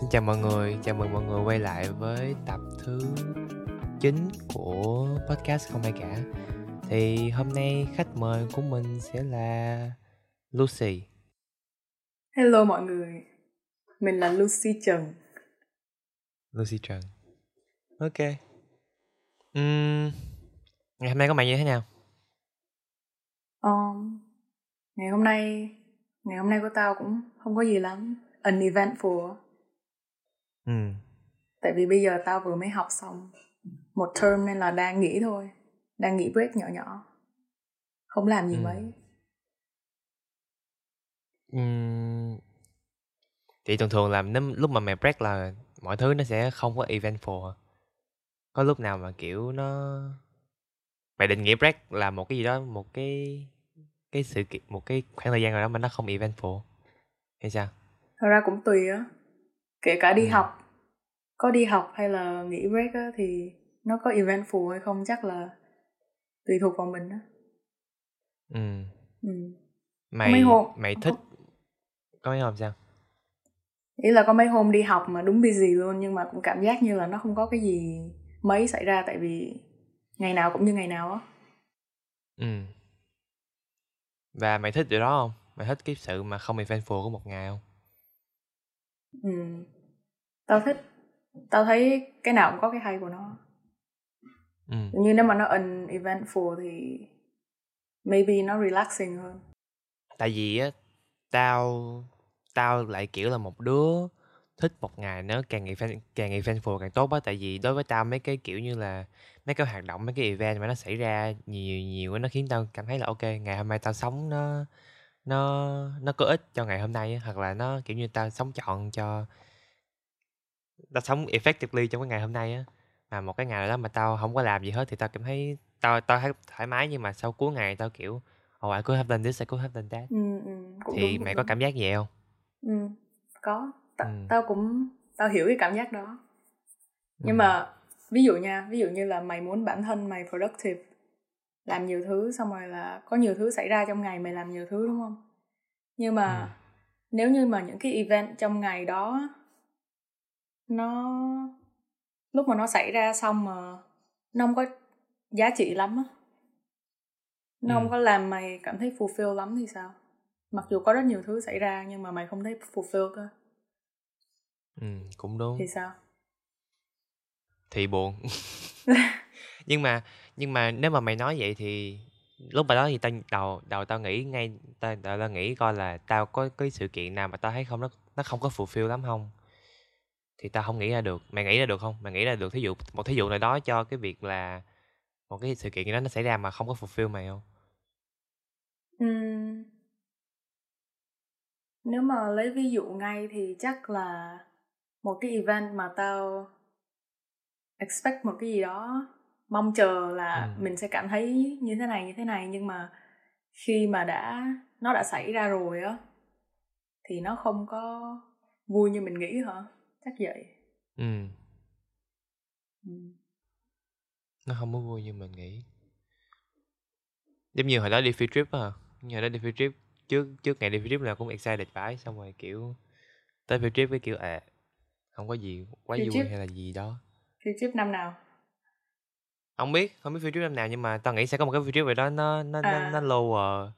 Xin chào mọi người, chào mừng mọi người quay lại với tập thứ 9 của podcast Không Ai Cả. Thì hôm nay khách mời của mình sẽ là Lucy. Hello mọi người, mình là Lucy Trần. Lucy Trần. Ok. Uhm, Ngày hôm nay có mày như thế nào? um, Ngày hôm nay, ngày hôm nay của tao cũng không có gì lắm. Uneventful Ừ. Tại vì bây giờ tao vừa mới học xong một term nên là đang nghỉ thôi Đang nghỉ break nhỏ nhỏ Không làm gì Ừ. mấy Uhm, Thì thường thường là nếu, lúc mà mày break là mọi thứ nó sẽ không có eventful? Có lúc nào mà kiểu nó mày định nghĩa break là một cái gì đó một cái cái sự kiện một cái khoảng thời gian nào đó mà nó không eventful hay sao? Thật ra cũng tùy á Kể cả đi Ừ. học Có đi học hay là nghỉ break á Thì nó có eventful hay không chắc là Tùy thuộc vào mình á Ừ. ừ. Mày mấy hôm- mày thích có mấy hôm sao? Ý là có mấy hôm đi học mà đúng busy luôn nhưng mà cũng cảm giác như là nó không có cái gì mấy xảy ra tại vì ngày nào cũng như ngày nào á. Ừ. Và mày thích điều đó không? Mày thích cái sự mà không eventful của một ngày không? Ừ. Tao thích tao thấy cái nào cũng có cái hay của nó. Ừ. Như nếu mà nó uneventful thì maybe nó relaxing hơn. tại vì á tao tao lại kiểu là một đứa thích một ngày nó càng event càng eventful càng tốt á tại vì đối với tao mấy cái kiểu như là mấy cái hoạt động mấy cái event mà nó xảy ra nhiều nhiều nó khiến tao cảm thấy là ok ngày hôm nay tao sống nó nó nó có ích cho ngày hôm nay hoặc là nó kiểu như tao sống chọn cho tao sống effectively trong cái ngày hôm nay á mà một cái ngày đó mà tao không có làm gì hết thì tao cảm thấy tao tao thấy thoải mái nhưng mà sau cuối ngày tao kiểu oh I could have done this I could have done that Ừ, ừ, thì đúng, mày có đúng. cảm giác vậy không Ừ, có. Ta, Ừ. Tao cũng tao hiểu cái cảm giác đó. Nhưng Ừ. mà ví dụ nha, ví dụ như là mày muốn bản thân mày productive làm nhiều thứ xong rồi là có nhiều thứ xảy ra trong ngày mày làm nhiều thứ đúng không? Nhưng mà Ừ. nếu như mà những cái event trong ngày đó nó lúc mà nó xảy ra xong mà nó không có giá trị lắm á. Nó Ừ. không có làm mày cảm thấy fulfill lắm thì sao? Mặc dù có rất nhiều thứ xảy ra nhưng mà mày không thấy fulfill cơ. Ừ cũng đúng. Thì sao? Thì buồn. Nhưng mà nhưng mà nếu mà mày nói vậy thì lúc mà đó thì tao đầu đầu tao nghĩ ngay tao tao, tao nghĩ coi là tao có cái sự kiện nào mà tao thấy không nó nó không có fulfill lắm không thì tao không nghĩ ra được. Mày nghĩ ra được không? Mày nghĩ ra được thí dụ một thí dụ nào đó cho cái việc là một cái sự kiện gì đó nó xảy ra mà không có fulfill mày không? Ừm, nếu mà lấy ví dụ ngay thì chắc là một cái event mà tao expect một cái gì đó mong chờ là Ừ. mình sẽ cảm thấy như thế này như thế này. Nhưng mà khi mà đã nó đã xảy ra rồi á thì nó không có vui như mình nghĩ hả chắc vậy ừ ừ. nó không có vui như mình nghĩ giống như hồi đó đi field trip hả? như hồi đó đi field trip trước trước ngày đi field trip là cũng excited vãi xong rồi kiểu tới field trip cái kiểu à không có gì quá Field vui trip? hay là gì đó Field trip năm nào không biết không biết field trip năm nào nhưng mà tao nghĩ sẽ có một cái field trip rồi đó nó nó À. nó, nó lower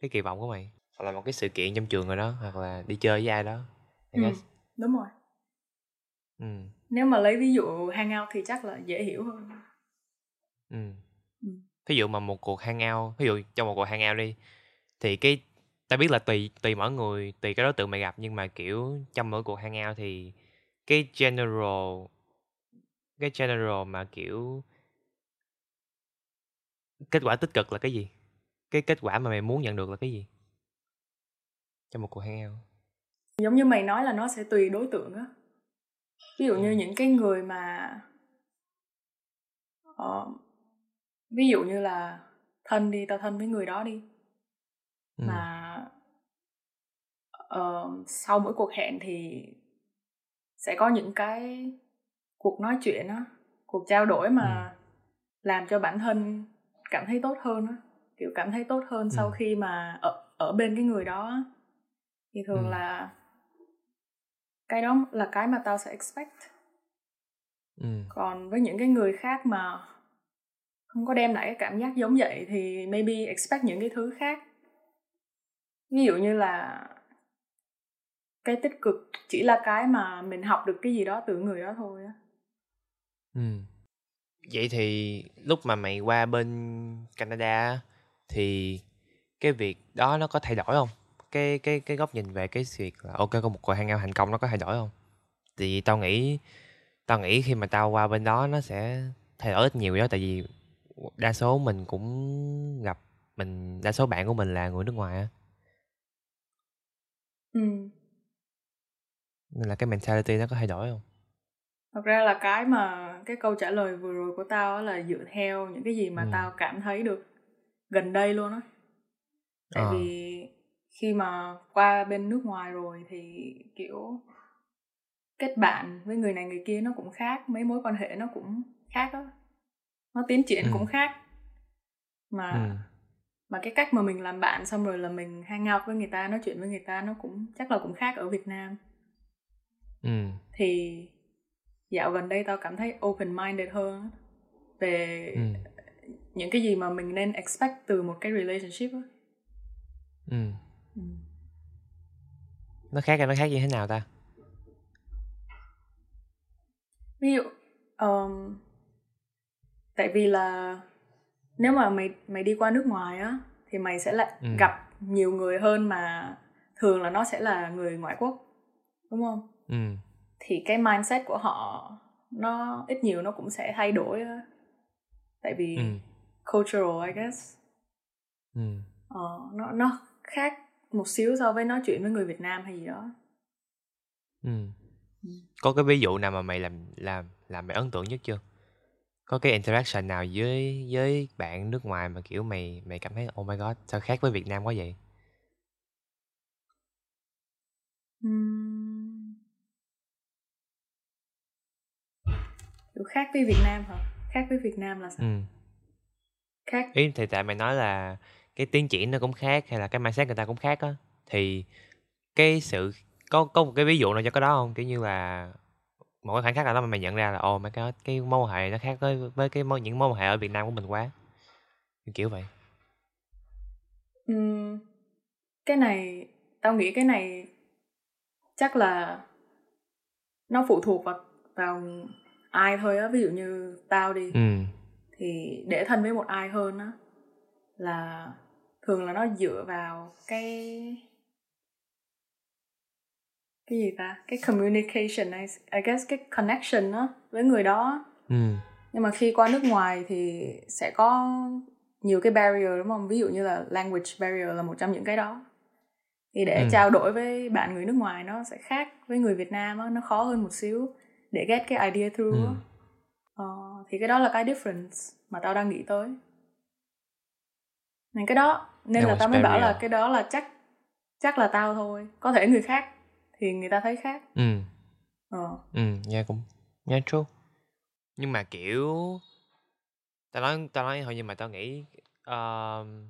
cái kỳ vọng của mày hoặc là một cái sự kiện trong trường rồi đó hoặc là đi chơi với ai đó I ừ, guess. đúng rồi ừ. Nếu mà lấy ví dụ hangout thì chắc là dễ hiểu hơn. Ừ. Ừ. thí dụ mà một cuộc hangout ví dụ trong một cuộc hangout đi thì cái ta biết là tùy tùy mỗi người tùy cái đối tượng mày gặp nhưng mà kiểu trong mỗi cuộc hangout thì cái general cái general mà kiểu kết quả tích cực là cái gì? Cái kết quả mà mày muốn nhận được là cái gì? Trong một cuộc hangout. Giống như mày nói là nó sẽ tùy đối tượng á ví dụ như Ừ. những cái người mà ờ, ví dụ như là thân đi tao thân với người đó đi ừ. mà ờ, sau mỗi cuộc hẹn thì sẽ có những cái cuộc nói chuyện á cuộc trao đổi mà làm cho bản thân cảm thấy tốt hơn á kiểu cảm thấy tốt hơn sau Ừ. khi mà ở ở bên cái người đó thì thường Ừ. là cái đó là cái mà tao sẽ expect Ừm. còn với những cái người khác mà không có đem lại cái cảm giác giống vậy thì maybe expect những cái thứ khác ví dụ như là cái tích cực chỉ là cái mà mình học được cái gì đó từ người đó thôi á Ừm. Vậy thì lúc mà mày qua bên Canada thì cái việc đó nó có thay đổi không? Cái cái cái góc nhìn về cái việc là ok có một cuộc hangout thành công nó có thay đổi không? Thì tao nghĩ tao nghĩ khi mà tao qua bên đó nó sẽ thay đổi ít nhiều đó tại vì đa số mình cũng gặp mình đa số bạn của mình là người nước ngoài á ừ. nên là cái mentality nó có thay đổi không? thật ra là cái mà cái câu trả lời vừa rồi của tao là dựa theo những cái gì mà Ừ. tao cảm thấy được gần đây luôn á tại Ờ. vì khi mà qua bên nước ngoài rồi thì kiểu kết bạn với người này người kia nó cũng khác mấy mối quan hệ nó cũng khác á nó tiến triển Ừ. cũng khác mà Ừ. mà cái cách mà mình làm bạn xong rồi là mình hang out với người ta nói chuyện với người ta nó cũng chắc là cũng khác ở Việt Nam Ừ. thì dạo gần đây tao cảm thấy open minded hơn về Ừ. những cái gì mà mình nên expect từ một cái relationship Ừ. ừ. Nó khác là nó khác như thế nào ta? ví dụ um, tại vì là nếu mà mày mày đi qua nước ngoài á thì mày sẽ lại Ừ. gặp nhiều người hơn mà thường là nó sẽ là người ngoại quốc đúng không Ừ. thì cái mindset của họ nó ít nhiều nó cũng sẽ thay đổi á tại vì Ừ. cultural I guess Ừ. ờ, nó nó khác một xíu so với nói chuyện với người Việt Nam hay gì đó Ừ. Ừ. Có cái ví dụ nào mà mày làm làm làm mày ấn tượng nhất chưa? Có cái interaction nào với với bạn nước ngoài mà kiểu mày mày cảm thấy oh my god sao khác với Việt Nam quá vậy? Kiểu khác với Việt Nam hả khác với Việt Nam là sao Ừ. khác Ý thì tại mày nói là cái tiến triển nó cũng khác hay là cái mindset người ta cũng khác á thì cái sự có có một cái ví dụ nào cho cái đó không? Kiểu như là một cái khoảnh khắc nào đó mà mày nhận ra là ồ mấy cái cái mối quan hệ nó khác với với cái mối, những mối quan hệ ở Việt Nam của mình quá. Kiểu vậy. Ừm, cái này tao nghĩ cái này chắc là nó phụ thuộc vào vào ai thôi á ví dụ như tao đi Ừ. thì để thân với một ai hơn á là thường là nó dựa vào cái cái gì ta cái communication I, I guess cái connection á với người đó Ừ. nhưng mà khi qua nước ngoài thì sẽ có nhiều cái barrier đúng không ví dụ như là language barrier là một trong những cái đó thì để Ừ. trao đổi với bạn người nước ngoài nó sẽ khác với người Việt Nam á nó khó hơn một xíu để get cái idea through Ừ. ờ, thì cái đó là cái difference mà tao đang nghĩ tới nên cái đó nên là Language tao mới bảo là cái đó là chắc chắc là tao thôi. Có thể người khác thì người ta thấy khác. Ừ. ờ. Ừ, nghe cũng nghe true. Nhưng mà kiểu tao nói tao nói thôi nhưng mà tao nghĩ um,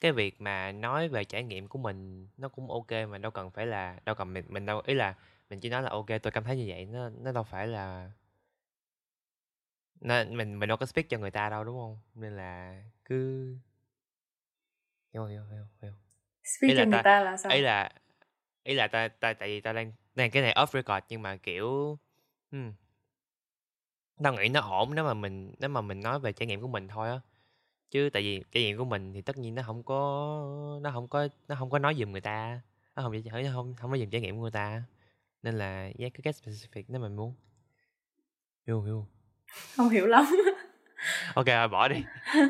cái việc mà nói về trải nghiệm của mình nó cũng ok mà đâu cần phải là đâu cần mình mình đâu ý là mình chỉ nói là ok tôi cảm thấy như vậy nó nó đâu phải là nó, mình mình đâu có speak cho người ta đâu đúng không? Nên là cứ hiểu hiểu hiểu hiểu. Không? speak Ý là người ta- ta là sao? ý là ý là ta ta tại vì ta đang đang cái này off record nhưng mà kiểu hmm, tao nghĩ nó ổn nếu mà mình nếu mà mình nói về trải nghiệm của mình thôi á. Chứ tại vì trải nghiệm của mình thì tất nhiên nó không có nó không có nó không có nói giùm người ta nó không nó không không nói giùm trải nghiệm của người ta. Nên là yeah, cứ get specific nếu mình muốn. Hiểu hiểu không hiểu lắm ok bỏ đi.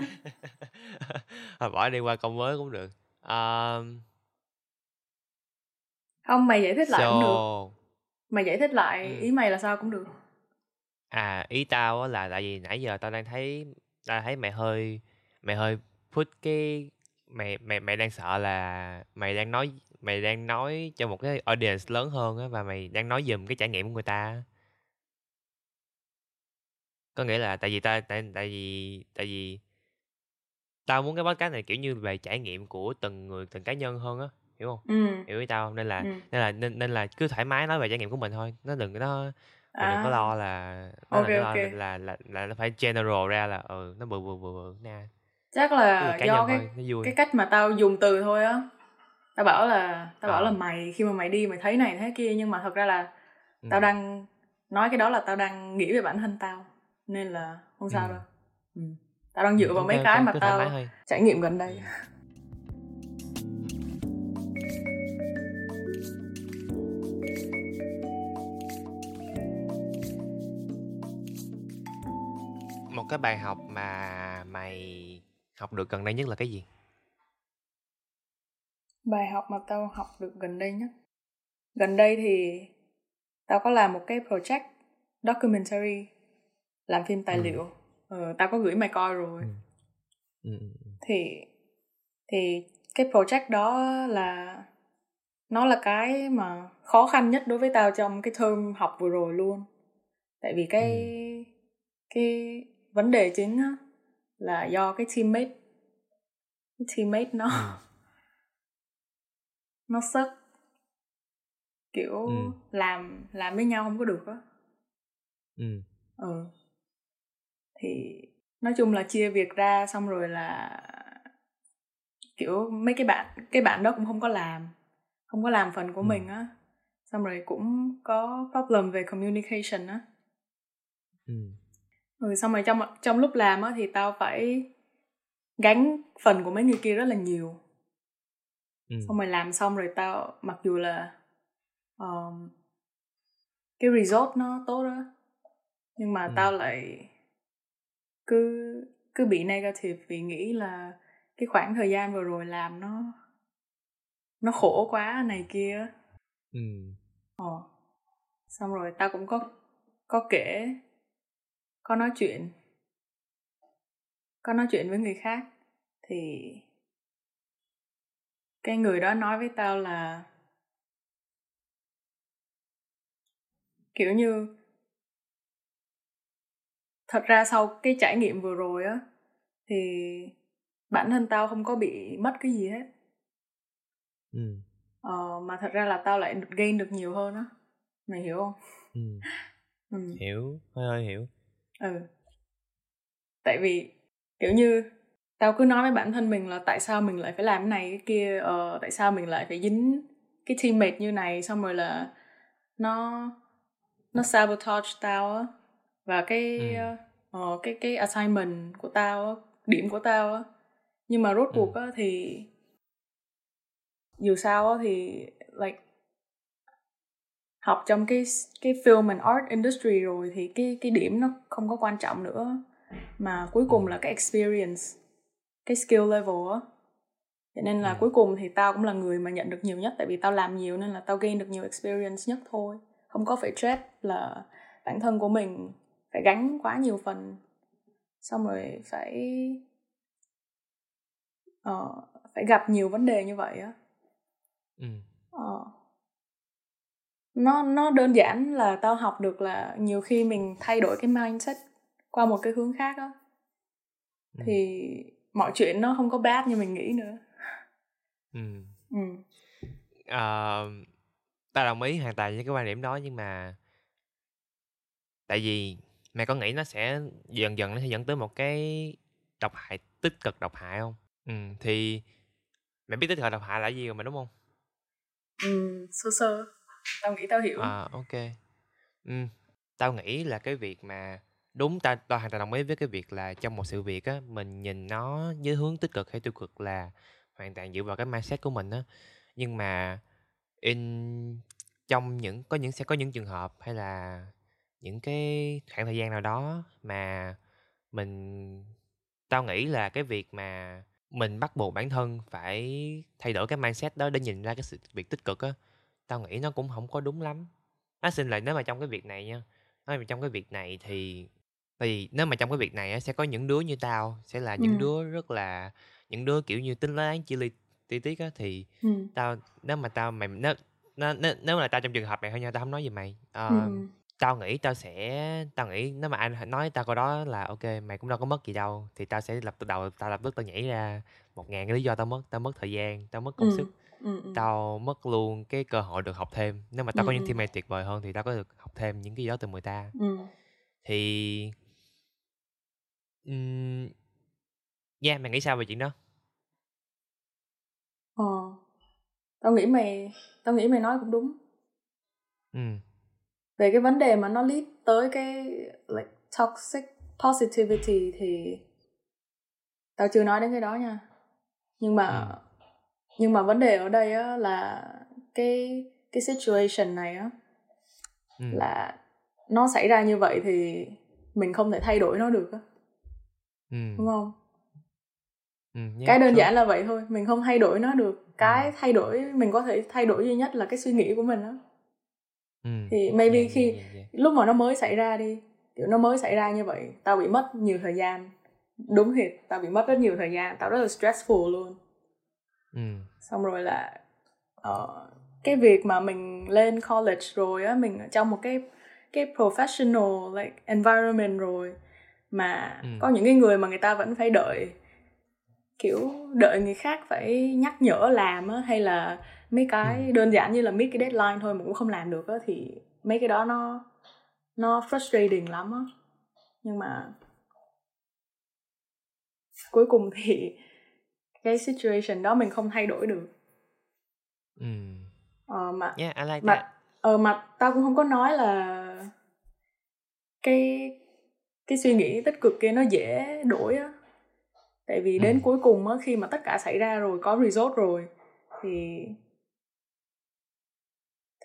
Bỏ đi qua câu mới cũng được. Um, không mày giải thích lại cũng được. So mày giải thích lại Ừ. ý mày là sao cũng được. À ý tao á là tại vì nãy giờ tao đang thấy tao thấy mày hơi mày hơi put cái mày mày mày đang sợ là mày đang nói mày đang nói cho một cái audience lớn hơn á và mày đang nói giùm cái trải nghiệm của người ta. Có nghĩa là tại vì ta tại tại vì tại vì tao muốn cái podcast này kiểu như về trải nghiệm của từng người từng cá nhân hơn á hiểu không Ừm. hiểu ý tao không nên là Ừm. nên là nên, nên là cứ thoải mái nói về trải nghiệm của mình thôi nó đừng có nó mình đừng có À. lo là nó Ok, đừng có lo ok. là, là là nó phải general ra là ừ nó bự bự bự bự nè Chắc là là do cái thôi cái cách mà tao dùng từ thôi á. Tao bảo là tao bảo Ờ. là mày khi mà mày đi mày thấy này thấy kia nhưng mà thật ra là ừ. tao đang nói cái đó là tao đang nghĩ về bản thân tao nên là không sao Ừ. đâu. Ừ. Tao đang dựa Ừ, vào mấy cái mà tao trải nghiệm gần đây. một cái bài học mà mày học được gần đây nhất là cái gì Bài học mà tao học được gần đây nhất. Gần đây thì tao có làm một cái project documentary làm phim tài Ừ. liệu. Ờ, tao có gửi mày coi rồi. ừ. Ừ, ừ, ừ. thì thì cái project đó là nó là cái mà khó khăn nhất đối với tao trong cái term học vừa rồi luôn tại vì cái cái vấn đề chính á, là do cái teammate cái teammate nó Ừ. nó sất kiểu Ừ. làm làm với nhau không có được á ừ. ừ thì nói chung là chia việc ra xong rồi là kiểu mấy cái bạn cái bạn đó cũng không có làm không có làm phần của Ừ. mình á xong rồi cũng có problem về communication á ừ. ừ xong rồi trong trong lúc làm á thì tao phải gánh phần của mấy người kia rất là nhiều ừ. xong rồi làm xong rồi tao mặc dù là um, cái result nó tốt đó nhưng mà Ừ. tao lại cứ cứ bị negative vì nghĩ là cái khoảng thời gian vừa rồi làm nó nó khổ quá này kia ừ. ờ xong rồi tao cũng có có kể có nói chuyện có nói chuyện với người khác thì cái người đó nói với tao là kiểu như thật ra sau cái trải nghiệm vừa rồi á thì bản thân tao không có bị mất cái gì hết. Ừ. ờ, mà thật ra là tao lại gain được nhiều hơn á. Mày hiểu không? Ừ. ừ. hiểu. Hơi hơi hiểu. Ừ. Tại vì kiểu như tao cứ nói với bản thân mình là tại sao mình lại phải làm cái này cái kia ờ, tại sao mình lại phải dính cái teammate như này xong rồi là nó nó sabotage tao á và cái Ừ. ờ, cái cái assignment của tao điểm của tao nhưng mà rốt Ừ. cuộc á thì dù sao thì like học trong cái cái film and art industry rồi thì cái cái điểm nó không có quan trọng nữa mà cuối cùng Ừ. là cái experience cái skill level á cho nên là Ừ. cuối cùng thì tao cũng là người mà nhận được nhiều nhất tại vì tao làm nhiều nên là tao gain được nhiều experience nhất thôi không có phải stress là bản thân của mình phải gánh quá nhiều phần xong rồi phải ờ, phải gặp nhiều vấn đề như vậy á ừ. Ờ. nó nó đơn giản là tao học được là nhiều khi mình thay đổi cái mindset qua một cái hướng khác á Ừ. thì mọi chuyện nó không có bad như mình nghĩ nữa ừ. ừ Ờ, tao đồng ý hoàn toàn với cái quan điểm đó nhưng mà tại vì mày có nghĩ nó sẽ dần dần nó sẽ dẫn tới một cái độc hại tích cực độc hại không? Ừ, thì mày biết tích cực độc hại là gì rồi mà đúng không? Ừ sơ sơ. Tao nghĩ tao hiểu. À ok. Ừ, tao nghĩ là cái việc mà đúng tao tao hoàn toàn đồng ý với cái việc là trong một sự việc á mình nhìn nó với hướng tích cực hay tiêu cực là hoàn toàn dựa vào cái mindset của mình á. Nhưng mà in trong những có những sẽ có những trường hợp hay là những cái khoảng thời gian nào đó mà mình tao nghĩ là cái việc mà mình bắt buộc bản thân phải thay đổi cái mindset đó để nhìn ra cái sự việc tích cực á tao nghĩ nó cũng không có đúng lắm. Nó xin là nếu mà trong cái việc này nha nếu mà trong cái việc này thì vì nếu mà trong cái việc này á sẽ có những đứa như tao sẽ là những Ừ. đứa rất là những đứa kiểu như tính láng chi li ti tiết á thì ừ tao nếu mà tao mày nếu nếu, nếu, nếu mà tao trong trường hợp này thôi nha tao không nói gì mày. Ờ, ừ tao nghĩ tao sẽ tao nghĩ nếu mà anh nói tao câu đó là ok mày cũng đâu có mất gì đâu thì tao sẽ lập từ đầu tao lập tức tao nhảy ra một ngàn cái lý do tao mất tao mất thời gian tao mất công Ừ. sức ừ, tao mất luôn cái cơ hội được học thêm nếu mà tao Ừ, có những teammate tuyệt vời hơn thì tao có được học thêm những cái gì đó từ người ta ừ. thì um, yeah mày nghĩ sao về chuyện đó Ờ. Tao nghĩ mày tao nghĩ mày nói cũng đúng. ừ Về cái vấn đề mà nó lead tới cái like toxic positivity thì tao chưa nói đến cái đó nha. Nhưng mà Ừ. nhưng mà vấn đề ở đây á là cái cái situation này á ừ. là nó xảy ra như vậy thì mình không thể thay đổi nó được á, ừ. Đúng không? ừ yeah, cái đơn giản là vậy thôi mình không thay đổi nó được. Cái thay đổi mình có thể thay đổi duy nhất là cái suy nghĩ của mình đó ừ thì maybe yeah, khi yeah, yeah, lúc mà nó mới xảy ra đi kiểu nó mới xảy ra như vậy tao bị mất nhiều thời gian. Đúng thiệt tao bị mất rất nhiều thời gian tao rất là stressful luôn. Ừ. Xong rồi là ờ, cái việc mà mình lên college rồi á mình ở trong một cái cái professional like environment rồi mà Ừ. có những cái người mà người ta vẫn phải đợi kiểu đợi người khác phải nhắc nhở làm á hay là mấy cái Ừ. đơn giản như là meet cái deadline thôi mà cũng không làm được á thì mấy cái đó nó nó frustrating lắm á. Nhưng mà cuối cùng thì cái situation đó mình không thay đổi được. Ừ. Ờ, mà yeah I like that. mà ờ mà tao cũng không có nói là cái cái suy nghĩ tích cực kia nó dễ đổi á. Tại vì đến Ừ. cuối cùng á khi mà tất cả xảy ra rồi có result rồi thì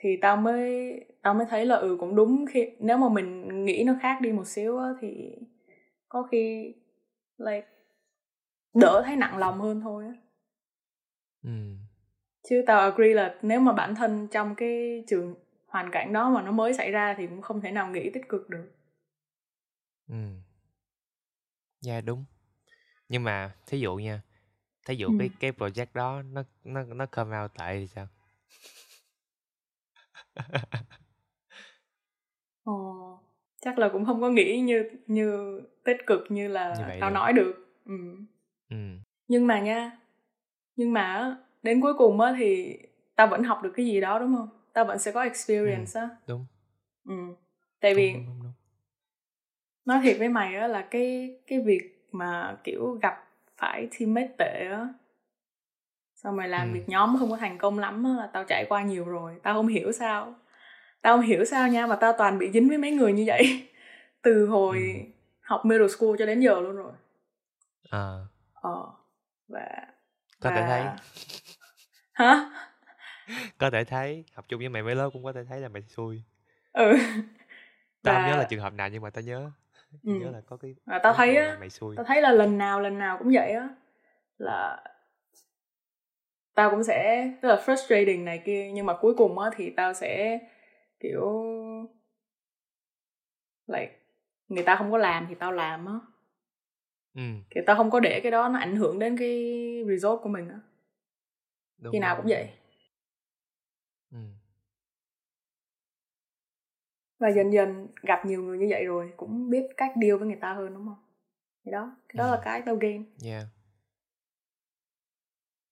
thì tao mới tao mới thấy là ừ cũng đúng khi nếu mà mình nghĩ nó khác đi một xíu á thì có khi like đỡ thấy nặng lòng hơn thôi á. Ừ chứ tao agree là nếu mà bản thân trong cái trường hoàn cảnh đó mà nó mới xảy ra thì cũng không thể nào nghĩ tích cực được. Ừ yeah đúng. Nhưng mà thí dụ nha thí dụ Ừ. cái cái project đó nó nó nó come out tệ thì sao Ồ, chắc là cũng không có nghĩ như như tích cực như là Như tao được. nói được ừ. ừ nhưng mà nha nhưng mà đến cuối cùng á thì tao vẫn học được cái gì đó đúng không tao vẫn sẽ có experience á đúng ừ. tại vì đúng, đúng, đúng. nói thiệt với mày á là cái cái việc mà kiểu gặp phải teammate tệ á xong rồi làm Ừ. việc nhóm không có thành công lắm á là tao trải qua nhiều rồi tao không hiểu sao. Tao không hiểu sao nha mà tao toàn bị dính với mấy người như vậy. Từ hồi Ừ. học middle school cho đến giờ luôn rồi. Ờ, ờ và có thể và- thấy. Hả? Có thể thấy. Học chung với mày mấy lớp cũng có thể thấy là mày xui. Ừ. Tao Và- không nhớ là trường hợp nào nhưng mà tao nhớ. Ừ. nhớ là có cái Và tao thấy á, mày xui. tao thấy là lần nào lần nào cũng vậy á. Là tao cũng sẽ rất là frustrating này kia nhưng mà cuối cùng á thì tao sẽ kiểu like người ta không có làm thì tao làm á. Ừ. Kiểu tao không có để cái đó nó ảnh hưởng đến cái result của mình á. Khi nào cũng vậy. Ừ. Và dần dần gặp nhiều người như vậy rồi cũng biết cách deal với người ta hơn đúng không? Thì đó cái đó Ừ. là cái tao gain. Yeah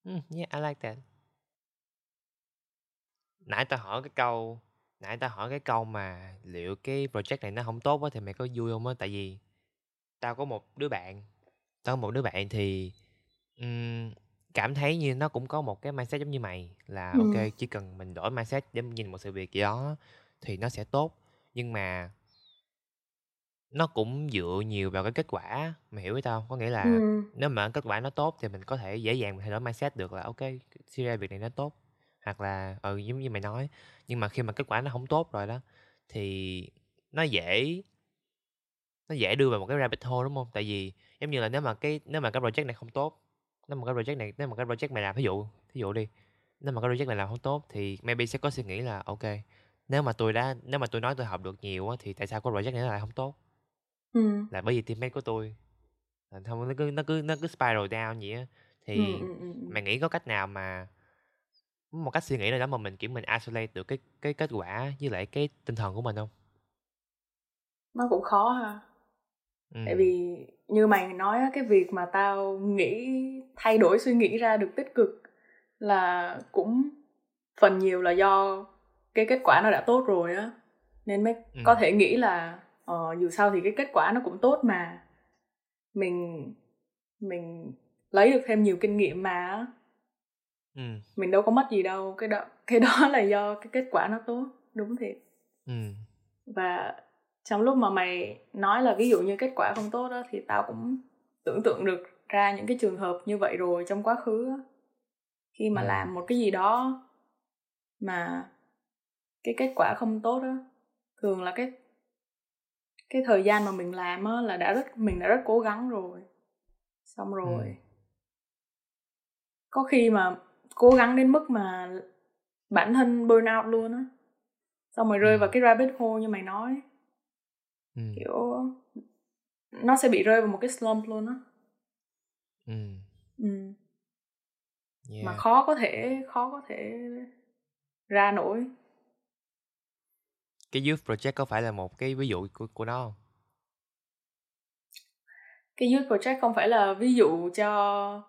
ừ yeah I like that. Nãy tao hỏi cái câu nãy tao hỏi cái câu mà liệu cái project này nó không tốt á thì mày có vui không á? Tại vì tao có một đứa bạn tao có một đứa bạn thì ừm, cảm thấy như nó cũng có một cái mindset giống như mày là Ừ. ok chỉ cần mình đổi mindset để mình nhìn một sự việc gì đó thì nó sẽ tốt. Nhưng mà nó cũng dựa nhiều vào cái kết quả mày hiểu với tao không? có nghĩa là ừ. nếu mà kết quả nó tốt thì mình có thể dễ dàng thay đổi mindset được là ok suy ra việc này nó tốt hoặc là ừ giống như mày nói nhưng mà khi mà kết quả nó không tốt rồi đó thì nó dễ nó dễ đưa vào một cái rabbit hole đúng không tại vì giống như là nếu mà cái nếu mà cái project này không tốt nếu mà cái project này nếu mà cái project mày làm ví dụ ví dụ đi nếu mà cái project này làm không tốt thì maybe sẽ có suy nghĩ là ok nếu mà tôi đã nếu mà tôi nói tôi học được nhiều á thì tại sao cái project này lại không tốt Ừ. là bởi vì teammate của tôi không nó cứ nó cứ nó cứ spiral down vậy á thì Ừ, ừ, ừ, mày nghĩ có cách nào mà một cách suy nghĩ nào đó mà mình kiểu mình isolate được cái cái kết quả với lại cái tinh thần của mình không nó cũng khó ha ừ. tại vì như mày nói cái việc mà tao nghĩ thay đổi suy nghĩ ra được tích cực là cũng phần nhiều là do cái kết quả nó đã tốt rồi á nên mới ừ. có thể nghĩ là uh, dù sao thì cái kết quả nó cũng tốt mà mình mình lấy được thêm nhiều kinh nghiệm mà ừ. mình đâu có mất gì đâu cái đó cái đó là do cái kết quả nó tốt đúng thiệt ừ. và trong lúc mà mày nói là ví dụ như kết quả không tốt đó thì tao cũng tưởng tượng được ra những cái trường hợp như vậy rồi trong quá khứ đó. khi mà ừ. làm một cái gì đó mà cái kết quả không tốt đó thường là cái cái thời gian mà mình làm á là đã rất mình đã rất cố gắng rồi xong rồi ừ. có khi mà cố gắng đến mức mà bản thân burn out luôn á xong rồi rơi ừ. vào cái rabbit hole như mày nói ừ. kiểu nó sẽ bị rơi vào một cái slump luôn á ừ. ừ. Yeah. mà khó có thể khó có thể ra nổi cái youth project có phải là một cái ví dụ của của nó không? Cái youth project không phải là ví dụ cho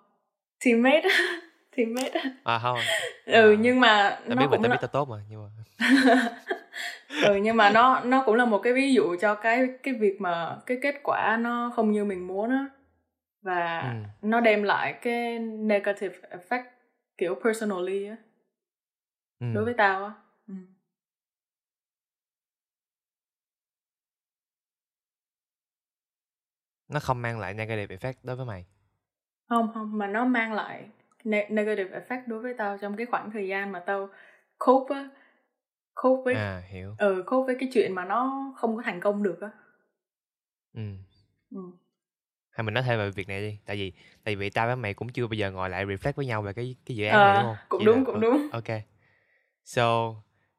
teammate teammate à không. Ừ à, nhưng mà tao biết mà tao biết tao tốt mà nhưng mà ừ nhưng mà nó nó cũng là một cái ví dụ cho cái cái việc mà cái kết quả nó không như mình muốn á. Và ừ. nó đem lại cái negative effect kiểu personally á ừ. đối với tao á nó không mang lại negative effect đối với mày? Không không mà nó mang lại ne- negative effect đối với tao trong cái khoảng thời gian mà tao cope á. Cope với à hiểu. ừ cope với cái chuyện mà nó không có thành công được á. Ừ. Ừ. Hay mình nói thêm về việc này đi tại vì tại vì tao với mày cũng chưa bao giờ ngồi lại reflect với nhau về cái cái dự án à, này đúng không? cũng Chỉ đúng là, cũng đúng. ok. So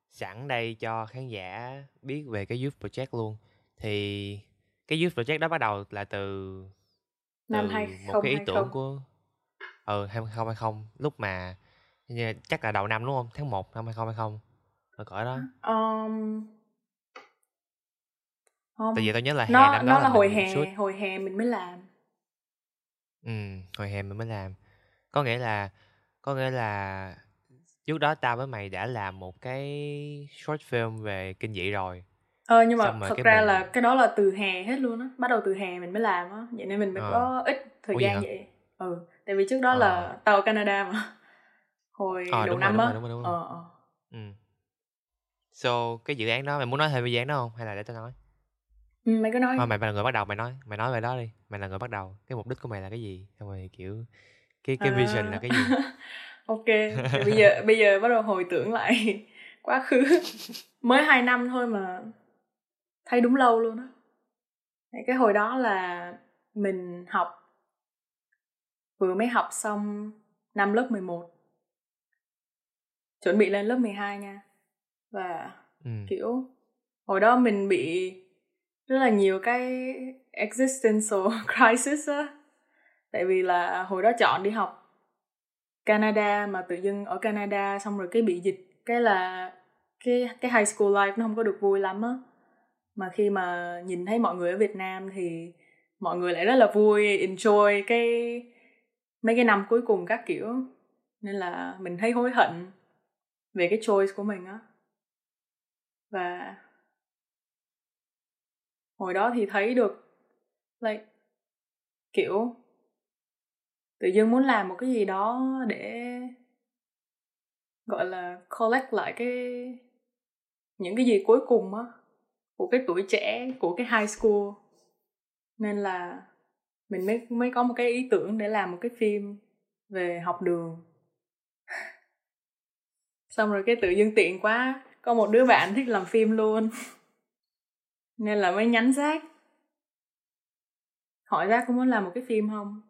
sẵn đây cho khán giả biết về cái youth project luôn. Thì cái youth project đó bắt đầu là từ năm hai một cái ý tưởng của ừ hai không hai không lúc mà chắc là đầu năm đúng không? Tháng 1 năm hai không hai không ở cõi đó. Um, không. tại vì tôi nhớ là hè nó, năm đó nó là, là hồi hè suốt. hồi hè mình mới làm. Ừ hồi hè mình mới làm. Có nghĩa là có nghĩa là trước đó tao với mày đã làm một cái short film về kinh dị rồi ờ nhưng mà thật ra mình... là cái đó là từ hè hết luôn á bắt đầu từ hè mình mới làm á vậy nên mình mới ờ. có ít thời Ủa gian vậy, vậy ừ tại vì trước đó ờ. là ở Canada mà hồi ờ, đầu năm á. ờ ờ. Ừ. So cái dự án đó mày muốn nói thêm về dự án đó không? Hay là để tao nói? Ừ, mày cứ nói. Thôi mày, mày là người bắt đầu mày nói mày nói về đó đi. Mày là người bắt đầu cái mục đích của mày là cái gì? Xong rồi kiểu cái cái vision là cái gì? Ok bây giờ bây giờ bắt đầu hồi tưởng lại quá khứ. Mới hai năm thôi mà thấy đúng lâu luôn á. Cái hồi đó là mình học vừa mới học xong năm lớp 11 chuẩn bị lên lớp 12 nha. Và ừ. kiểu hồi đó mình bị rất là nhiều cái existential crisis á. Tại vì là hồi đó chọn đi học Canada mà tự dưng ở Canada xong rồi cái bị dịch. Cái là cái cái high school life nó không có được vui lắm á mà khi mà nhìn thấy mọi người ở Việt Nam thì mọi người lại rất là vui, enjoy cái, mấy cái năm cuối cùng các kiểu. Nên là mình thấy hối hận về cái choice của mình á. Và hồi đó thì thấy được, like, kiểu, tự dưng muốn làm một cái gì đó để, gọi là, collect lại cái, những cái gì cuối cùng á của cái tuổi trẻ của cái high school. Nên là mình mới mới có một cái ý tưởng để làm một cái phim về học đường. Xong rồi cái tự dưng tiện quá có một đứa bạn thích làm phim luôn. Nên là mới nhắn giác hỏi giác có muốn làm một cái phim không?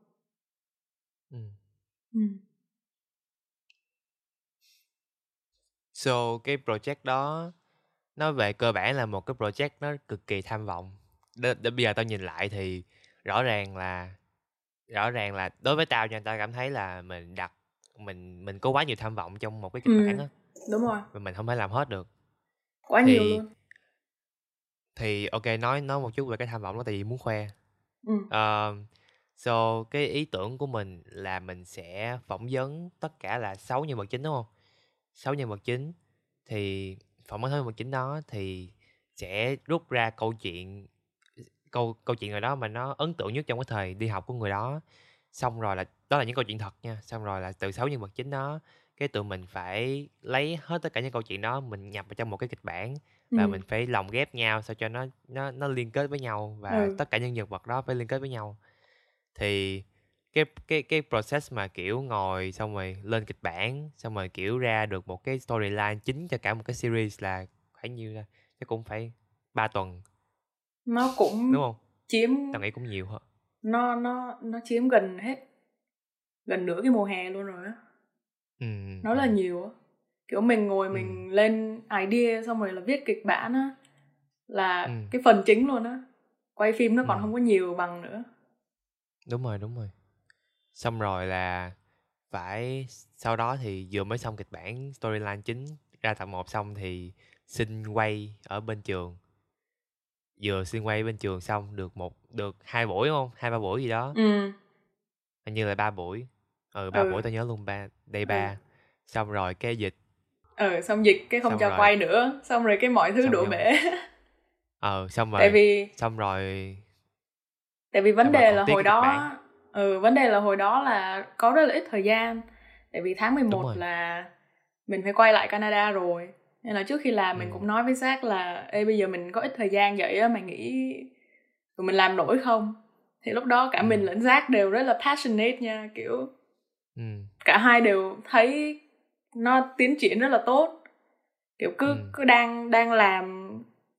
Ừ. ừ. so cái project đó nó về cơ bản là một cái project nó cực kỳ tham vọng. Để, để bây giờ tao nhìn lại thì rõ ràng là rõ ràng là đối với tao nha tao cảm thấy là mình đặt mình mình có quá nhiều tham vọng trong một cái kịch ừ, bản á. đúng rồi. Mà mình không thể làm hết được. Quá thì, nhiều luôn. thì ok nói nói một chút về cái tham vọng đó tại vì muốn khoe. Ừ. uh, So cái ý tưởng của mình là mình sẽ phỏng vấn tất cả là 6 nhân vật chính đúng không? 6 nhân vật chính thì phỏng vấn 6 nhân vật chính đó thì sẽ rút ra câu chuyện câu câu chuyện nào đó mà nó ấn tượng nhất trong cái thời đi học của người đó. Xong rồi là đó là những câu chuyện thật nha. Xong rồi là từ 6 nhân vật chính đó cái tụi mình phải lấy hết tất cả những câu chuyện đó mình nhập vào trong một cái kịch bản và Ừ. mình phải lồng ghép nhau sao cho nó nó nó liên kết với nhau và Ừ. tất cả những nhân vật đó phải liên kết với nhau thì cái cái cái process mà kiểu ngồi xong rồi lên kịch bản xong rồi kiểu ra được một cái storyline chính cho cả một cái series là khoảng nhiêu ra chắc cũng phải 3 tuần Nó cũng đúng không chiếm tao nghĩ cũng nhiều hơn nó nó nó chiếm gần hết gần nửa cái mùa hè luôn rồi á. ừ, Nó là ừ, nhiều á. Kiểu mình ngồi ừ, mình lên idea xong rồi là viết kịch bản á là ừ, cái phần chính luôn á. Quay phim nó còn ừ. không có nhiều bằng nữa. đúng rồi đúng rồi xong rồi là phải sau đó thì vừa mới xong kịch bản storyline chính ra tập 1 xong thì xin quay ở bên trường. Vừa xin quay bên trường xong được một được hai buổi đúng không? Hai ba buổi gì đó. Ừ. hình như là ba buổi. Ừ ba Ừ. buổi tao nhớ luôn ba day Ừ. ba. Xong rồi cái dịch. Ờ xong dịch cái không xong cho rồi. quay nữa, xong rồi cái mọi thứ đổ bể. ờ xong tại rồi vì xong rồi tại vì vấn đề là hồi đó ừ vấn đề là hồi đó là có rất là ít thời gian. Tại vì tháng đúng 11 rồi là mình phải quay lại Canada rồi. Nên là trước khi làm mình ừ cũng nói với Zach là Ê bây giờ mình có ít thời gian vậy á, mày nghĩ tụi mình làm nổi không? Thì lúc đó cả ừ mình lẫn Zach đều rất là passionate nha, kiểu ừ cả hai đều thấy nó tiến triển rất là tốt. Kiểu cứ ừ cứ đang đang làm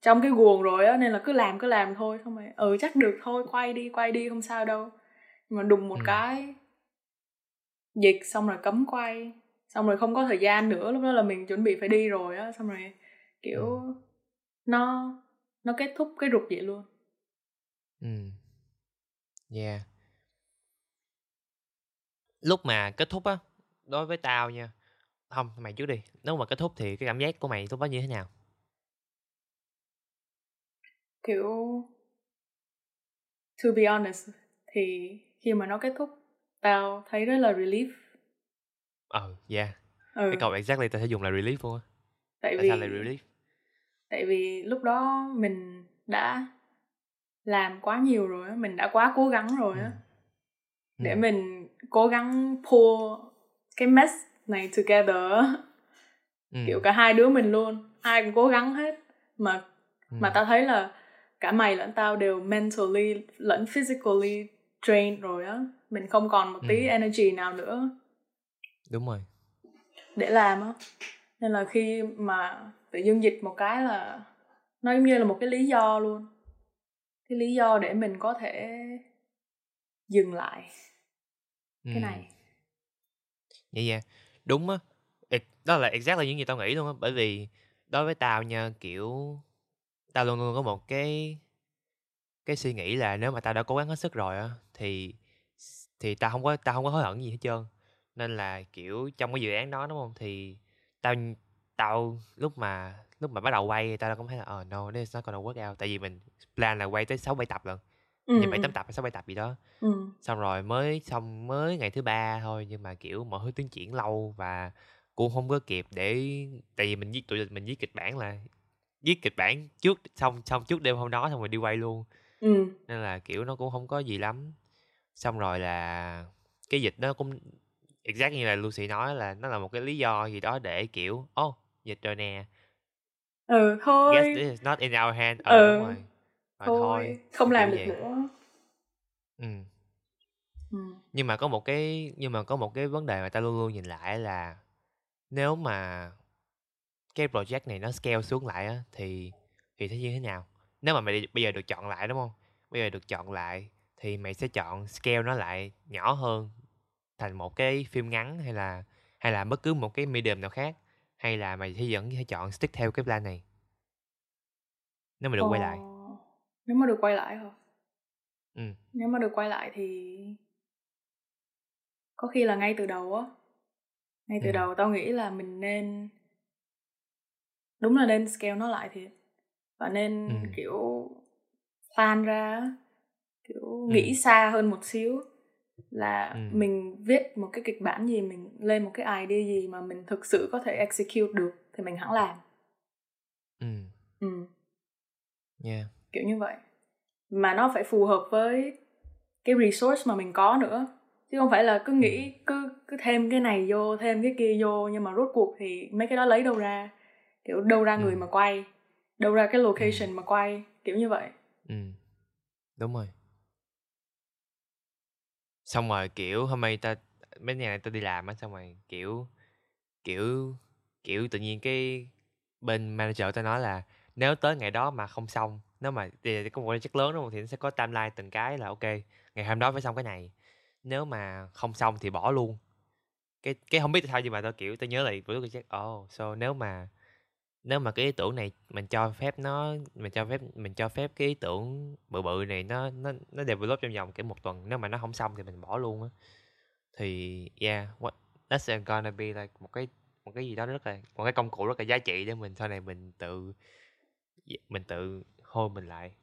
trong cái guồng rồi á nên là cứ làm cứ làm thôi xong rồi ừ chắc được thôi quay đi quay đi không sao đâu nhưng mà đùng một ừ. cái dịch xong rồi cấm quay. Xong rồi không có thời gian nữa lúc đó là mình chuẩn bị phải đi rồi á. Xong rồi ừ. kiểu nó nó kết thúc cái rục vậy luôn. Ừ. Yeah. Lúc mà kết thúc á đối với tao nha. Không mày trước đi. Nếu mà kết thúc thì cái cảm giác của mày lúc đó như thế nào? Kiểu to be honest thì khi mà nó kết thúc tao thấy rất là relief. Ờ yeah cái ừ câu exactly tao sẽ dùng là relief luôn á. Tại tại sao lại vì relief? tại vì lúc đó mình đã làm quá nhiều rồi mình đã quá cố gắng rồi ừ á. Ừ. Để mình cố gắng pull cái mess này together ừ. Kiểu cả hai đứa mình luôn ai cũng cố gắng hết. Mà ừ. mà tao thấy là cả mày lẫn tao đều mentally lẫn physically drained rồi á. Mình không còn một ừ. tí energy nào nữa. Đúng rồi. Để làm á. Nên là khi mà tự dưng dịch một cái là nó giống như là một cái lý do luôn. Cái lý do để mình có thể dừng lại. Ừ. cái này. Vậy yeah. đúng á. Đó là exactly những gì tao nghĩ luôn á. Bởi vì đối với tao nha kiểu tao luôn luôn có một cái cái suy nghĩ là nếu mà tao đã cố gắng hết sức rồi á thì thì tao không có tao không có hối hận gì hết trơn. Nên là kiểu trong cái dự án đó đúng không? Thì tao tao lúc mà lúc mà bắt đầu quay thì tao cũng thấy là ờ no this is not gonna work out. Tại vì mình plan là quay tới sáu bảy tập lần ừ như bảy ừ. tám tập hay sáu bảy tập gì đó. Ừ. Xong rồi mới xong mới ngày thứ ba thôi nhưng mà kiểu mọi thứ tiến triển lâu và cũng không có kịp để tại vì mình viết tụi mình viết kịch bản là viết kịch bản trước xong xong trước đêm hôm đó xong rồi đi quay luôn. Ừ. Nên là kiểu nó cũng không có gì lắm xong rồi là cái dịch nó cũng exact như là Lucy nói là nó là một cái lý do gì đó để kiểu ô oh, dịch rồi nè. Ừ guess thôi. this is not in our hand. Ờ ừ đúng rồi. Rồi thôi thôi không làm được vậy. nữa. Ừ ừ nhưng mà có một cái nhưng mà có một cái vấn đề mà ta luôn luôn nhìn lại là nếu mà cái project này nó scale xuống lại á thì thì sẽ như thế nào? Nếu mà mày bây giờ được chọn lại đúng không? Bây giờ được chọn lại thì mày sẽ chọn scale nó lại nhỏ hơn thành một cái phim ngắn hay là hay là bất cứ một cái medium nào khác? Hay là mày sẽ vẫn sẽ chọn stick theo cái plan này? Nếu mà được ờ, quay lại. nếu mà được quay lại hả? Ừ. Nếu mà được quay lại thì có khi là ngay từ đầu á. Ngay từ ừ. đầu tao nghĩ là mình nên đúng là nên scale nó lại thiệt. Và nên ừ. kiểu plan ra kiểu ừ. nghĩ xa hơn một xíu. Là ừ. mình viết một cái kịch bản gì mình lên một cái idea gì mà mình thực sự có thể execute được thì mình hẳn làm. Ừ. Ừ, yeah. Kiểu như vậy. Mà nó phải phù hợp với cái resource mà mình có nữa. Chứ không phải là cứ ừ. nghĩ cứ cứ thêm cái này vô thêm cái kia vô nhưng mà rốt cuộc thì mấy cái đó lấy đâu ra? Kiểu đâu ra ừ. người mà quay? Đâu ra cái ừ. location mà quay? Kiểu như vậy. Ừ. Đúng rồi xong rồi, kiểu, hôm nay ta, mấy ngày này ta đi làm á, xong rồi, kiểu kiểu kiểu tự nhiên cái bên manager ta nói là nếu tới ngày đó mà không xong, nếu mà thì có một project lớn đúng không? Thì nó sẽ có timeline từng cái là ok, ngày hôm đó phải xong cái này. Nếu mà không xong thì bỏ luôn. Cái cái không biết tại sao nhưng mà tao, kiểu, tao nhớ lại bữa tôi check oh so nếu mà nếu mà cái ý tưởng này mình cho phép nó mình cho phép mình cho phép cái ý tưởng bự bự này nó nó nó develop trong vòng kiểu một tuần nếu mà nó không xong thì mình bỏ luôn á thì yeah what, that's gonna be like một cái một cái gì đó rất là một cái công cụ rất là giá trị để mình sau này mình tự mình tự hold mình lại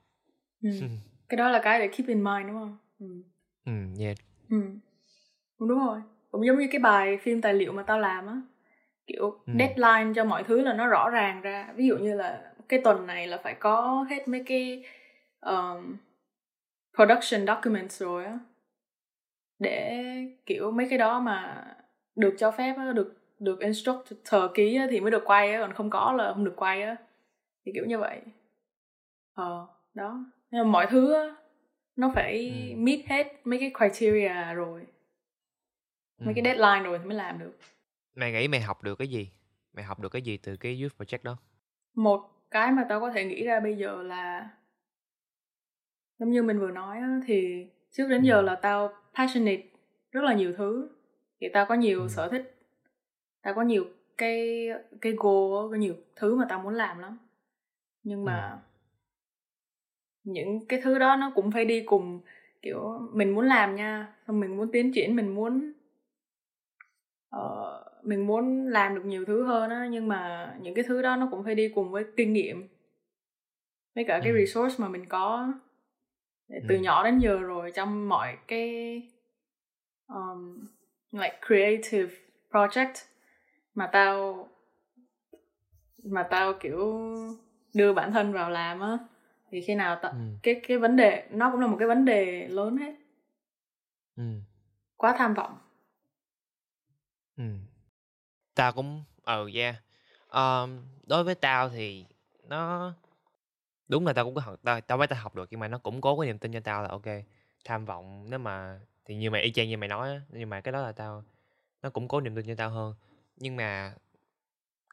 ừ. cái đó là cái để keep in mind đúng không ừ. ừ yeah ừ. đúng rồi cũng giống như cái bài phim tài liệu mà tao làm á kiểu ừ. deadline cho mọi thứ là nó rõ ràng ra. Ví dụ như là cái tuần này là phải có hết mấy cái um, production documents rồi á. Để kiểu mấy cái đó mà được cho phép á, được được instructor ký á, thì mới được quay á còn không có là không được quay á. Thì kiểu như vậy. Ờ đó. Nhưng mà mọi thứ á, nó phải ừ. meet hết mấy cái criteria rồi. Ừ. Mấy cái deadline rồi thì mới làm được mày nghĩ mày học được cái gì? Mày học được cái gì từ cái youth project đó? Một cái mà tao có thể nghĩ ra bây giờ là giống như mình vừa nói á, thì trước đến ừ. giờ là tao passionate rất là nhiều thứ. Thì tao có nhiều ừ. sở thích tao có nhiều cái cái goal có nhiều thứ mà tao muốn làm lắm. Nhưng ừ. mà những cái thứ đó nó cũng phải đi cùng kiểu mình muốn làm nha xong mình muốn tiến triển mình muốn ờ, mình muốn làm được nhiều thứ hơn á nhưng mà những cái thứ đó nó cũng phải đi cùng với kinh nghiệm. Với cả cái ừ. resource mà mình có. Từ ừ. nhỏ đến giờ rồi trong mọi cái um, like creative project mà tao mà tao kiểu đưa bản thân vào làm á thì khi nào tao ừ. cái cái vấn đề nó cũng là một cái vấn đề lớn hết. Ừ. Quá tham vọng. Ừ tao cũng ờ yeah. Um, đối với tao thì nó đúng là tao cũng có học tao tao phải tao học được nhưng mà nó cũng cố cái niềm tin cho tao là ok tham vọng. Nếu mà thì như mày y chang như mày nói á nhưng mà cái đó là tao nó cũng cố niềm tin cho tao hơn. Nhưng mà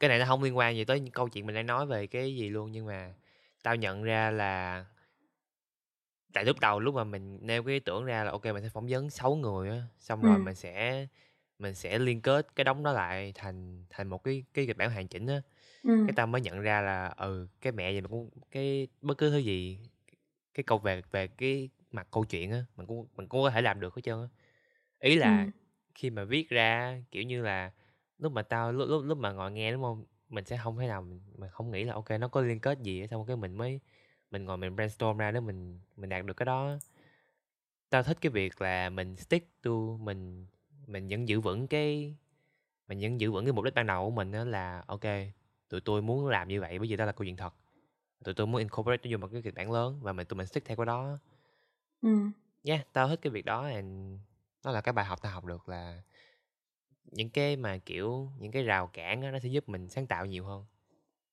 cái này nó không liên quan gì tới những câu chuyện mình đang nói về cái gì luôn nhưng mà tao nhận ra là tại lúc đầu lúc mà mình nêu cái ý tưởng ra là ok mình sẽ phỏng vấn 6 người á xong ừ rồi mình sẽ mình sẽ liên kết cái đống đó lại thành thành một cái cái kịch bản hoàn chỉnh á. Ừ cái tao mới nhận ra là ừ cái mẹ gì mà cũng cái bất cứ thứ gì cái câu về về cái mặt câu chuyện á mình cũng mình cũng có thể làm được hết trơn á. Ý ừ là khi mà viết ra kiểu như là lúc mà tao lúc lúc lúc mà ngồi nghe đúng không? Mình sẽ không thể nào mình, mình không nghĩ là ok nó có liên kết gì xong cái mình mới mình ngồi mình brainstorm ra để mình mình đạt được cái đó tao thích cái việc là mình stick to mình mình vẫn giữ vững cái mình vẫn giữ vững cái mục đích ban đầu của mình đó là ok tụi tôi muốn làm như vậy bởi vì đó là câu chuyện thật. Tụi tôi muốn incorporate nó vô một cái kịch bản lớn và mình tụi mình stick theo cái đó. Ừ yeah tao thích cái việc đó and nó là cái bài học tao học được là những cái mà kiểu những cái rào cản á, nó sẽ giúp mình sáng tạo nhiều hơn.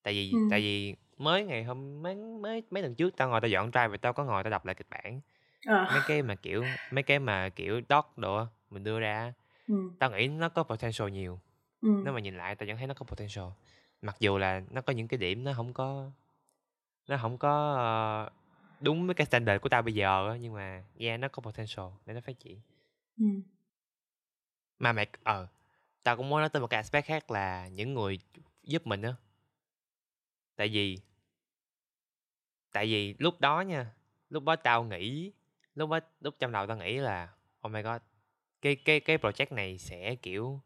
Tại vì ừ tại vì mới ngày hôm mấy mấy mấy lần trước tao ngồi tao dọn drive và tao có ngồi tao đọc lại kịch bản. Ờ. Mấy cái mà kiểu mấy cái mà kiểu doc đồ mình đưa ra ừ tao nghĩ nó có potential nhiều. Ừ nếu mà nhìn lại tao vẫn thấy nó có potential. Mặc dù là nó có những cái điểm nó không có nó không có ờ, đúng với cái standard của tao bây giờ nhưng mà yeah nó có potential để nó phát triển. Ừ mà mày ờ tao cũng muốn nói tới một cái aspect khác là những người giúp mình á. Tại vì tại vì lúc đó nha lúc đó tao nghĩ lúc đó lúc trong đầu tao nghĩ là oh my god cái cái cái project này sẽ kiểu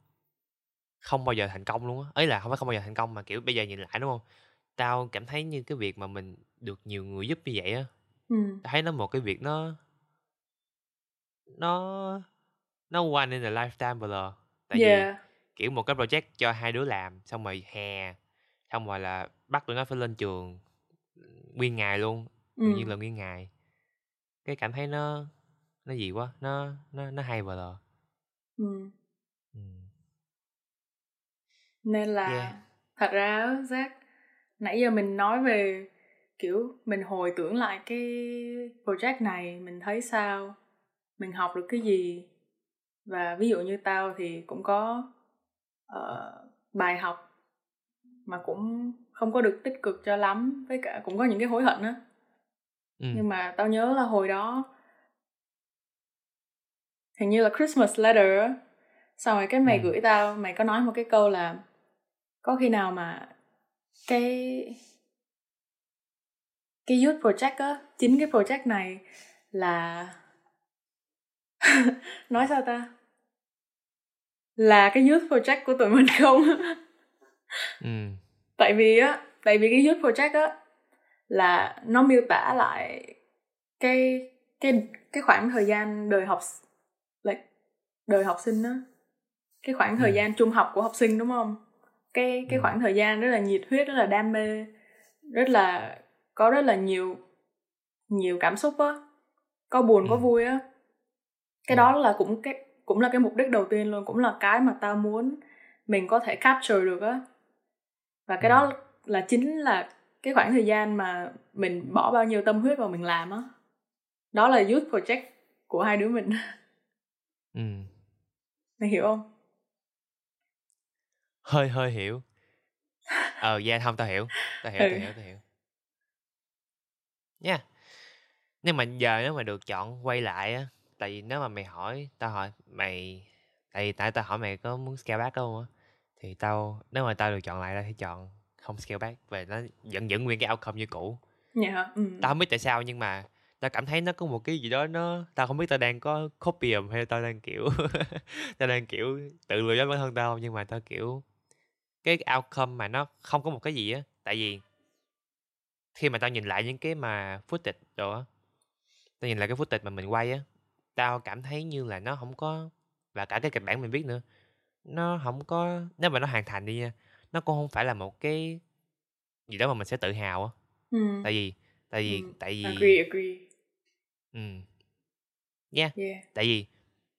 không bao giờ thành công luôn á. Ấy là không phải không bao giờ thành công mà kiểu bây giờ nhìn lại đúng không? Tao cảm thấy như cái việc mà mình được nhiều người giúp như vậy á ừ tao thấy nó một cái việc nó nó nó one in a lifetime bro tại vì yeah. kiểu một cái project cho hai đứa làm xong rồi hè xong rồi là bắt tụi nó phải lên trường nguyên ngày luôn ừ. gần như là nguyên ngày. Cái cảm thấy nó nó gì quá nó nó nó hay bro ừ. ừ. nên là Yeah. thật ra Zach nãy giờ mình nói về kiểu mình hồi tưởng lại cái project này mình thấy sao mình học được cái gì và ví dụ như tao thì cũng có ờ, bài học mà cũng không có được tích cực cho lắm với cả cũng có những cái hối hận á Ừ. nhưng mà tao nhớ là hồi đó hình như là Christmas letter xong rồi cái mày Ừ. gửi tao mày có nói một cái câu là có khi nào mà cái cái youth project á chính cái project này là nói sao ta? Là cái youth project của tụi mình không? Ừ. Tại vì á tại vì cái youth project á là nó miêu tả lại cái cái cái khoảng thời gian đời học đời học sinh á cái khoảng thời Ừ. gian trung học của học sinh đúng không? Cái cái Ừ. khoảng thời gian rất là nhiệt huyết rất là đam mê rất là có rất là nhiều nhiều cảm xúc á có buồn có Ừ. vui á. Cái đó là cũng cái cũng là cái mục đích đầu tiên luôn cũng là cái mà tao muốn mình có thể capture được á. Và cái đó là chính là cái khoảng thời gian mà mình bỏ bao nhiêu tâm huyết vào mình làm á. Đó là youth project của hai đứa mình. Ừ mày hiểu không? Hơi hơi hiểu. Ờ dạ không tao hiểu. Tao hiểu Ừ. tao hiểu tao hiểu. Nha. Nhưng mà giờ nếu mà được chọn quay lại á tại vì nếu mà mày hỏi tao hỏi mày tại vì tại tao hỏi mày có muốn scale back không á thì tao nếu mà tao được chọn lại tao sẽ chọn không scale back và nó vẫn giữ nguyên cái outcome như cũ. Dạ hả ừ. tao không biết tại sao nhưng mà tao cảm thấy nó có một cái gì đó nó tao không biết tao đang có copium hay tao đang kiểu tao đang kiểu tự lừa dối bản thân tao nhưng mà tao kiểu cái outcome mà nó không có một cái gì á. Tại vì khi mà tao nhìn lại những cái mà footage đồ á tao nhìn lại cái footage mà mình quay á tao cảm thấy như là nó không có và cả cái kịch bản mình viết nữa nó không có nếu mà nó hoàn thành đi nha nó cũng không phải là một cái gì đó mà mình sẽ tự hào á. Ừ. tại vì tại vì Ừ, tại vì agree agree ừ yeah yeah. tại vì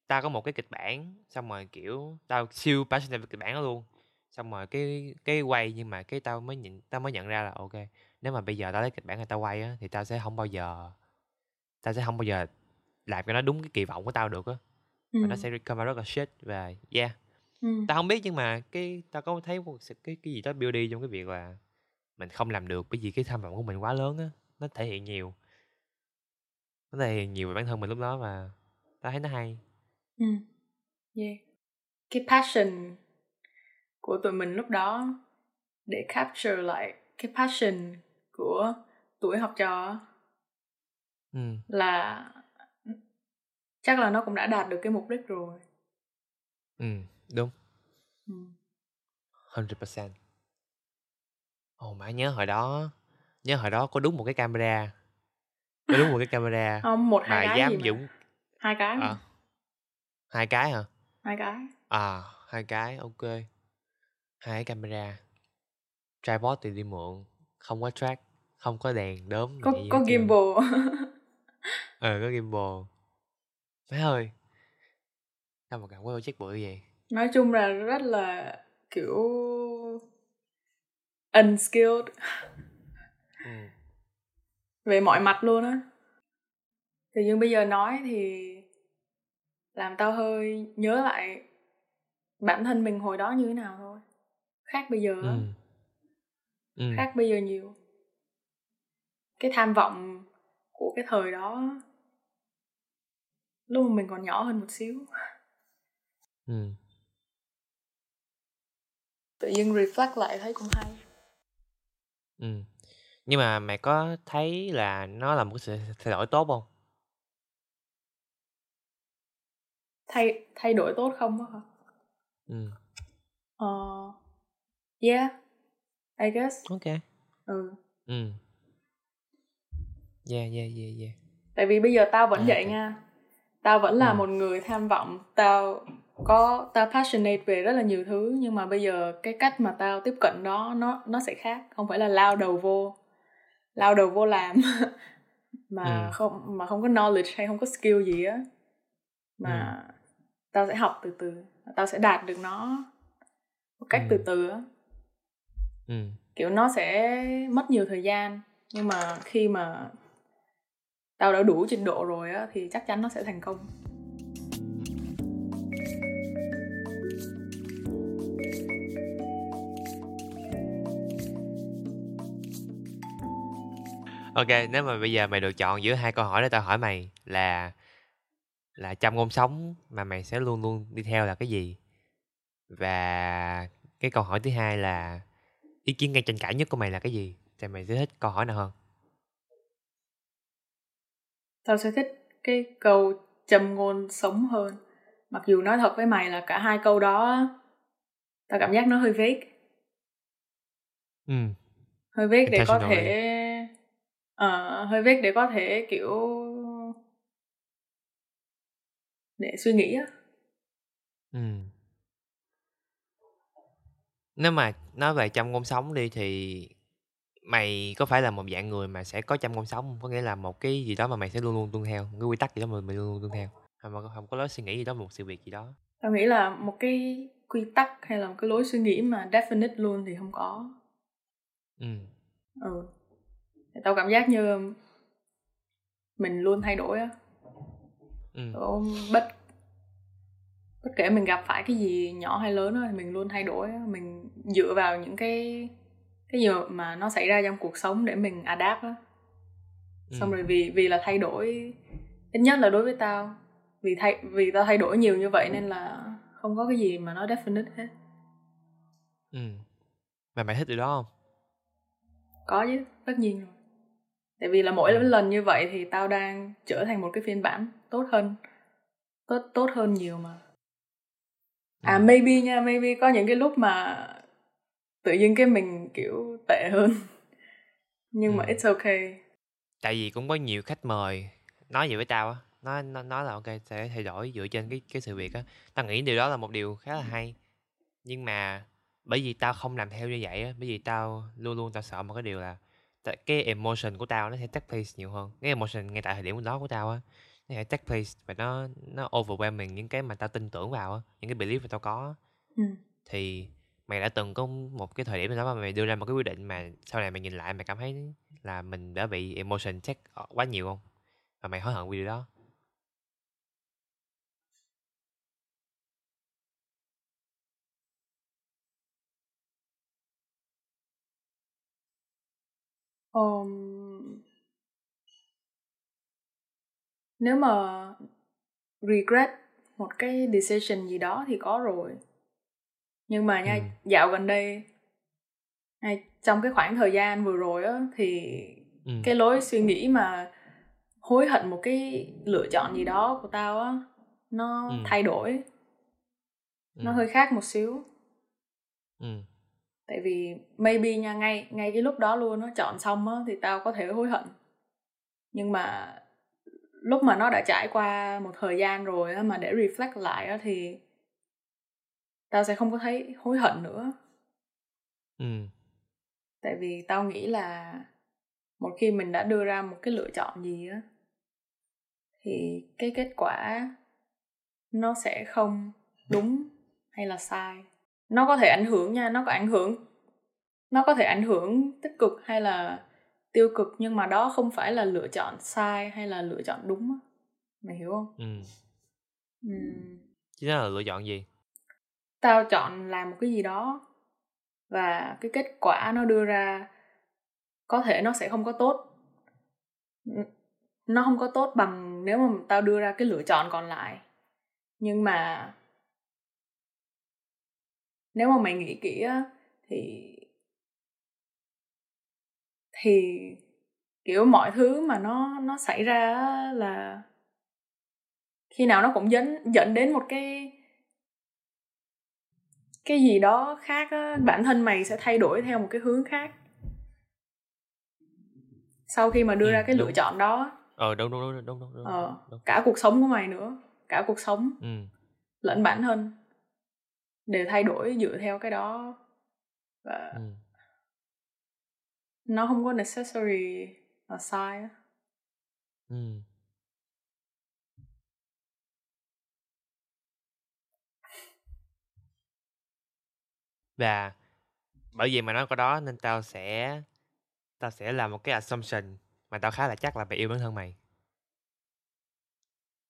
tao có một cái kịch bản xong rồi kiểu tao siêu passionate về kịch bản đó luôn. Xong rồi cái cái quay nhưng mà cái tao mới nhìn tao mới nhận ra là ok nếu mà bây giờ tao lấy kịch bản này tao quay á thì tao sẽ không bao giờ tao sẽ không bao giờ làm cho nó đúng cái kỳ vọng của tao được á. Và nó sẽ come out rất là shit và yeah. Ừ. tao không biết nhưng mà cái tao có thấy một cái cái gì đó beauty trong cái việc là mình không làm được bởi vì cái tham vọng của mình quá lớn á nó thể hiện nhiều nó thể hiện nhiều về bản thân mình lúc đó và tao thấy nó hay Ừ. Yeah. Cái passion của tụi mình lúc đó để capture lại cái passion của tuổi học trò ừ là chắc là nó cũng đã đạt được cái mục đích rồi. ừ đúng Ừ. 100% Ồ má nhớ hồi đó Nhớ hồi đó có đúng một cái camera đúng một cái camera Không, một Mà hai cái dám gì mà. dũng Hai cái mà. à, Hai cái hả Hai cái. À hai cái ok Hai cái camera Tripod thì đi mượn Không có track Không có đèn đốm Có có gimbal. Ờ có gimbal Má ơi Sao mà gặp cái project bự vậy Nói chung là rất là kiểu unskilled. Về mọi mặt luôn á tự nhiên bây giờ nói thì làm tao hơi nhớ lại bản thân mình hồi đó như thế nào thôi khác bây giờ á, Ừ. Ừ. khác bây giờ nhiều cái tham vọng của cái thời đó lúc mà mình còn nhỏ hơn một xíu Ừ. tự nhiên reflect lại thấy cũng hay Ừ. Nhưng mà mày có thấy là nó là một cái sự thay đổi tốt không? thay thay đổi tốt không á hả Ừ. ờ yeah I guess Ok. ừ Ừ. Yeah, yeah, yeah, yeah. tại vì bây giờ tao vẫn À, vậy tại- nha tao vẫn là Ừ. một người tham vọng tao có tao passionate về rất là nhiều thứ nhưng mà bây giờ cái cách mà tao tiếp cận đó nó nó sẽ khác không phải là lao đầu vô lao đầu vô làm mà Ừ. không mà không có knowledge hay không có skill gì á mà Ừ. tao sẽ học từ từ tao sẽ đạt được nó một cách Ừ. từ từ á ừ kiểu nó sẽ mất nhiều thời gian nhưng mà khi mà tao đã đủ trình độ rồi á thì chắc chắn nó sẽ thành công ok nếu mà bây giờ mày được chọn giữa hai câu hỏi để tao hỏi mày là là trong ngôn sống mà mày sẽ luôn luôn đi theo là cái gì? Và cái câu hỏi thứ hai là ý kiến gây tranh cãi nhất của mày là cái gì? Thì mày sẽ thích câu hỏi nào hơn? Tao sẽ thích cái câu châm ngôn sống hơn. Mặc dù nói thật với mày là cả hai câu đó tao cảm giác nó hơi vague. Ừ. Hơi vague để có thể ờ, hơi vague để có thể kiểu để suy nghĩ á. Ừ nếu mà nói về trong ngôn sống đi thì mày có phải là một dạng người mà sẽ có trong ngôn sống không? có nghĩa là một cái gì đó mà mày sẽ luôn luôn tuân theo một cái quy tắc gì đó mà mày luôn luôn tuân theo. Hay mà không có lối suy nghĩ gì đó một sự việc gì đó? Tao nghĩ là một cái quy tắc hay là một cái lối suy nghĩ mà definite luôn thì không có. Ừ ừ tao cảm giác như mình luôn thay đổi á. Ừ. Bất bất kể mình gặp phải cái gì nhỏ hay lớn á, thì mình luôn thay đổi á. mình dựa vào những cái cái gì mà nó xảy ra trong cuộc sống để mình adapt á. Xong ừ. rồi vì vì là thay đổi ít nhất là đối với tao. Vì thay vì tao thay đổi nhiều như vậy nên là không có cái gì mà nó definite hết. Ừ. Mà mày thích điều đó không? Có chứ tất nhiên rồi tại vì là mỗi Ừ. lần như vậy thì tao đang trở thành một cái phiên bản tốt hơn tốt tốt hơn nhiều mà à Ừ. maybe nha maybe có những cái lúc mà tự nhiên cái mình kiểu tệ hơn nhưng mà Ừ. it's okay tại vì cũng có nhiều khách mời nói gì với tao á nói nói, nói là ok sẽ thay đổi dựa trên cái cái sự việc á tao nghĩ điều đó là một điều khá là hay nhưng mà bởi vì tao không làm theo như vậy á bởi vì tao luôn luôn tao sợ một cái điều là tại- cái emotion của tao nó sẽ take place nhiều hơn. Cái emotion ngay tại thời điểm đó của tao á nó sẽ take place và nó nó overwhelming những cái mà tao tin tưởng vào á những cái belief mà tao có ừ. thì mày đã từng có một cái thời điểm nào đó mà mày đưa ra một cái quyết định mà sau này mày nhìn lại mày cảm thấy là mình đã bị emotion check quá nhiều không? Và mày hối hận vì điều đó um, nếu mà regret một cái decision gì đó thì có rồi nhưng mà nha Ừ. dạo gần đây trong cái khoảng thời gian vừa rồi á thì ừ. cái lối suy nghĩ mà hối hận một cái lựa chọn gì đó của tao á nó Ừ. thay đổi ừ. nó hơi khác một xíu ừ. Tại vì maybe nha ngay ngay cái lúc đó luôn nó chọn xong á thì tao có thể hối hận. Nhưng mà lúc mà nó đã trải qua một thời gian rồi á mà để reflect lại á thì tao sẽ không có thấy hối hận nữa. Ừ. tại vì tao nghĩ là một khi mình đã đưa ra một cái lựa chọn gì á thì cái kết quả nó sẽ không đúng hay là sai nó có thể ảnh hưởng nha nó có ảnh hưởng. Nó có thể ảnh hưởng tích cực hay là tiêu cực nhưng mà đó không phải là lựa chọn sai hay là lựa chọn đúng á. Mày hiểu không? Ừ. Ừm, chứ là lựa chọn gì? Tao chọn làm một cái gì đó và cái kết quả nó đưa ra có thể nó sẽ không có tốt. Nó không có tốt bằng nếu mà tao đưa ra cái lựa chọn còn lại. Nhưng mà nếu mà mày nghĩ kỹ á thì thì kiểu mọi thứ mà nó nó xảy ra á là khi nào nó cũng dẫn dẫn đến một cái cái gì đó khác á, bản thân mày sẽ thay đổi theo một cái hướng khác sau khi mà đưa Ừ, ra cái lựa đúng. chọn đó ờ đúng đúng đúng đúng đúng đúng, ờ, đúng. cả cuộc sống của mày nữa cả cuộc sống ừ lẫn bản thân đều thay đổi dựa theo cái đó. Và ừ. nó không có necessary là sai á. ừ. Và bởi vì mà nói câu đó nên tao sẽ tao sẽ làm một cái assumption mà tao khá là chắc là mày yêu bản thân mày.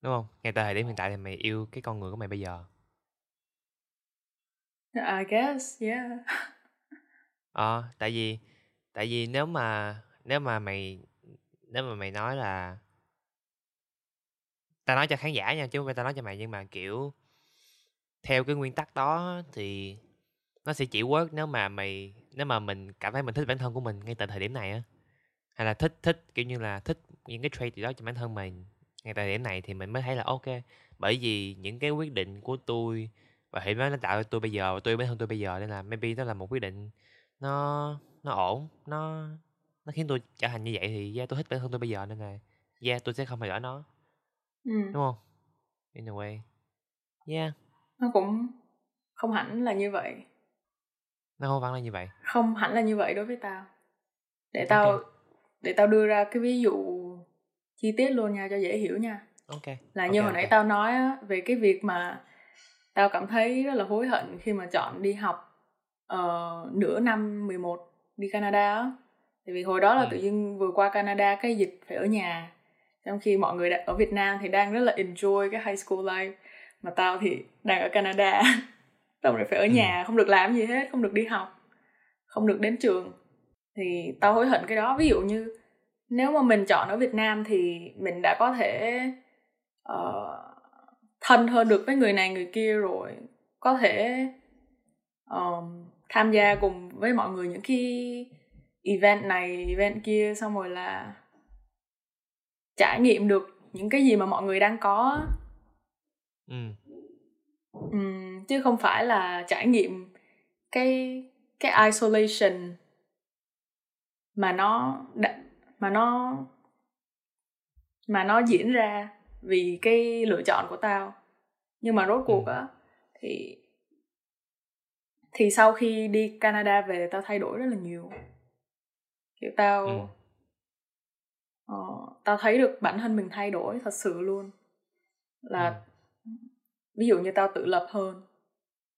Đúng không? Ngay tại thời điểm hiện tại thì mày yêu cái con người của mày bây giờ I guess, yeah. Ờ tại vì tại vì nếu mà nếu mà mày, nếu mà mày nói là ta nói cho khán giả nha, chứ không phải ta nói cho mày, nhưng mà, kiểu, theo cái nguyên tắc đó thì nó sẽ chỉ work nếu mà mày, nếu mà mình cảm thấy mình thích bản thân của mình ngay tại thời điểm này á. Hay là thích thích, kiểu như là, thích những cái trait gì đó cho bản thân mình ngay tại thời điểm này thì mình mới thấy là, ok, bởi vì những cái quyết định của tôi và hiện nó tạo cho tôi bây giờ và tôi bản thân tôi bây giờ nên là maybe đó là một quyết định nó nó ổn nó nó khiến tôi trở thành như vậy thì yeah, tôi thích bản thân tôi bây giờ nên là yeah tôi sẽ không thay đổi nó. Ừ. đúng không? In a way yeah. Nó cũng không hẳn là như vậy. Nó không phải là như vậy. Không hẳn là như vậy đối với tao. Để tao Ok. để tao đưa ra cái ví dụ chi tiết luôn nha cho dễ hiểu nha. Ok là như Ok, hồi nãy ok. tao nói á, về cái việc mà tao cảm thấy rất là hối hận khi mà chọn đi học ờ, nửa năm 11 đi Canada á. Tại vì hồi đó là Ừ. tự nhiên vừa qua Canada cái dịch phải ở nhà. Trong khi mọi người đã- ở Việt Nam thì đang rất là enjoy cái high school life mà tao thì đang ở Canada. Tao lại phải ở Ừ. nhà không được làm gì hết không được đi học không được đến trường. Thì tao hối hận cái đó. Ví dụ như nếu mà mình chọn ở Việt Nam thì mình đã có thể ờ, thân hơn được với người này người kia rồi. Có thể ờm, tham gia cùng với mọi người những cái event này event kia xong rồi là trải nghiệm được những cái gì mà mọi người đang có. Ừ. Ừm, chứ không phải là trải nghiệm cái cái isolation mà nó mà nó mà nó diễn ra vì cái lựa chọn của tao. Nhưng mà rốt cuộc Ừ. á thì thì sau khi đi Canada về tao thay đổi rất là nhiều. Kiểu tao ừ. ờ, tao thấy được bản thân mình thay đổi thật sự luôn. Là ừ. ví dụ như tao tự lập hơn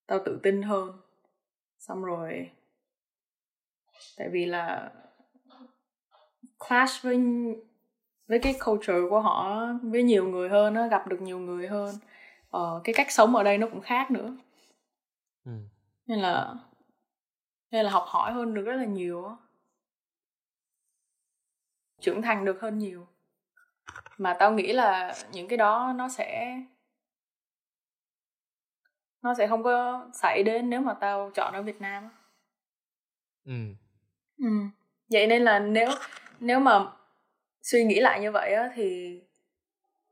tao tự tin hơn. Xong rồi tại vì là clash với với cái culture của họ với nhiều người hơn nó gặp được nhiều người hơn. Ờ, cái cách sống ở đây nó cũng khác nữa. Ừ. Nên là nên là học hỏi hơn được rất là nhiều á. Trưởng thành được hơn nhiều. Mà tao nghĩ là những cái đó nó sẽ nó sẽ không có xảy đến nếu mà tao chọn ở Việt Nam ừ. Ừ. Vậy nên là nếu nếu mà suy nghĩ lại như vậy á thì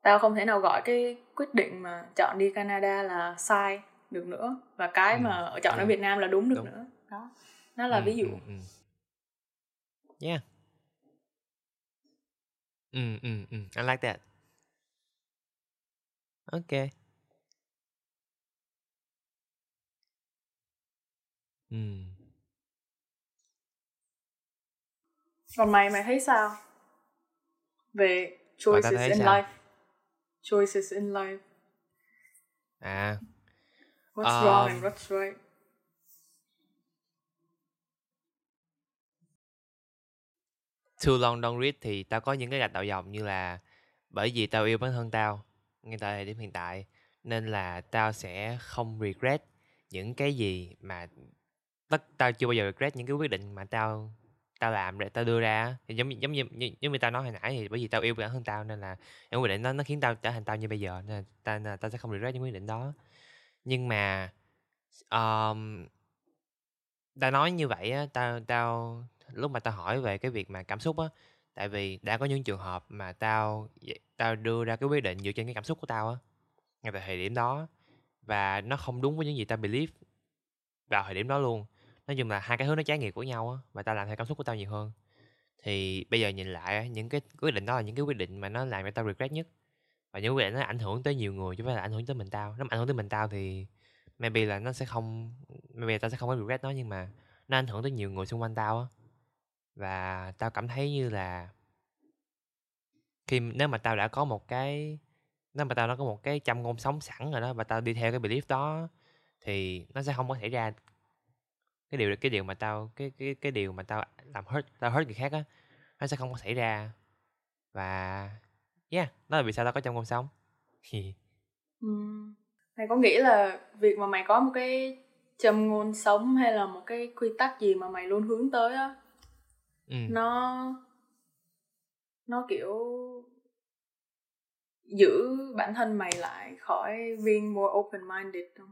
tao không thể nào gọi cái quyết định mà chọn đi Canada là sai được nữa và cái Ừ, mà ở chọn ở đúng. Việt Nam là đúng được Đúng. nữa. Đó. Nó là ừ, ví dụ. ừ, ừ. yeah ừ ừ ừ I like that ok ừ Còn mày mày thấy sao? Về choices in sao? life. Choices in life. à What's wrong and Um, what's right? too long don't read thì tao có những cái gạch đầu dòng như là bởi vì tao yêu bản thân tao ngay tại thời điểm hiện tại nên là tao sẽ không regret những cái gì mà tất tao chưa bao giờ regret những cái quyết định mà tao tao làm để tao đưa ra thì giống như giống như như, giống như tao nói hồi nãy thì bởi vì tao yêu bản thân tao nên là những quyết định nó nó khiến tao trở thành tao như bây giờ nên là tao, nên là tao sẽ không regret những quyết định đó. Nhưng mà um, tao nói như vậy á tao tao lúc mà tao hỏi về cái việc mà cảm xúc á tại vì đã có những trường hợp mà tao tao đưa ra cái quyết định dựa trên cái cảm xúc của tao á ngay tại thời điểm đó. Và nó không đúng với những gì tao believe vào thời điểm đó luôn nói chung là hai cái hướng nó trái ngược của nhau á và tao làm theo cảm xúc của tao nhiều hơn. Thì bây giờ nhìn lại những cái quyết định đó là những cái quyết định mà nó làm cho tao regret nhất. Và những quyết định nó ảnh hưởng tới nhiều người chứ không phải là ảnh hưởng tới mình tao. Nó ảnh hưởng tới mình tao thì maybe là nó sẽ không, maybe tao sẽ không có regret nó, nhưng mà nó ảnh hưởng tới nhiều người xung quanh tao á. Và tao cảm thấy như là khi nếu mà tao đã có một cái, nếu mà tao đã có một cái châm ngôn sống sẵn rồi đó, và tao đi theo cái belief đó thì nó sẽ không có xảy ra cái điều cái điều mà tao cái cái cái điều mà tao làm hurt tao hurt người khác á nó sẽ không có xảy ra và yeah đó là vì sao tao có trong công sống uhm. mày có nghĩ là việc mà mày có một cái châm ngôn sống hay là một cái quy tắc gì mà mày luôn hướng tới á ừ. nó nó kiểu giữ bản thân mày lại khỏi being more open minded không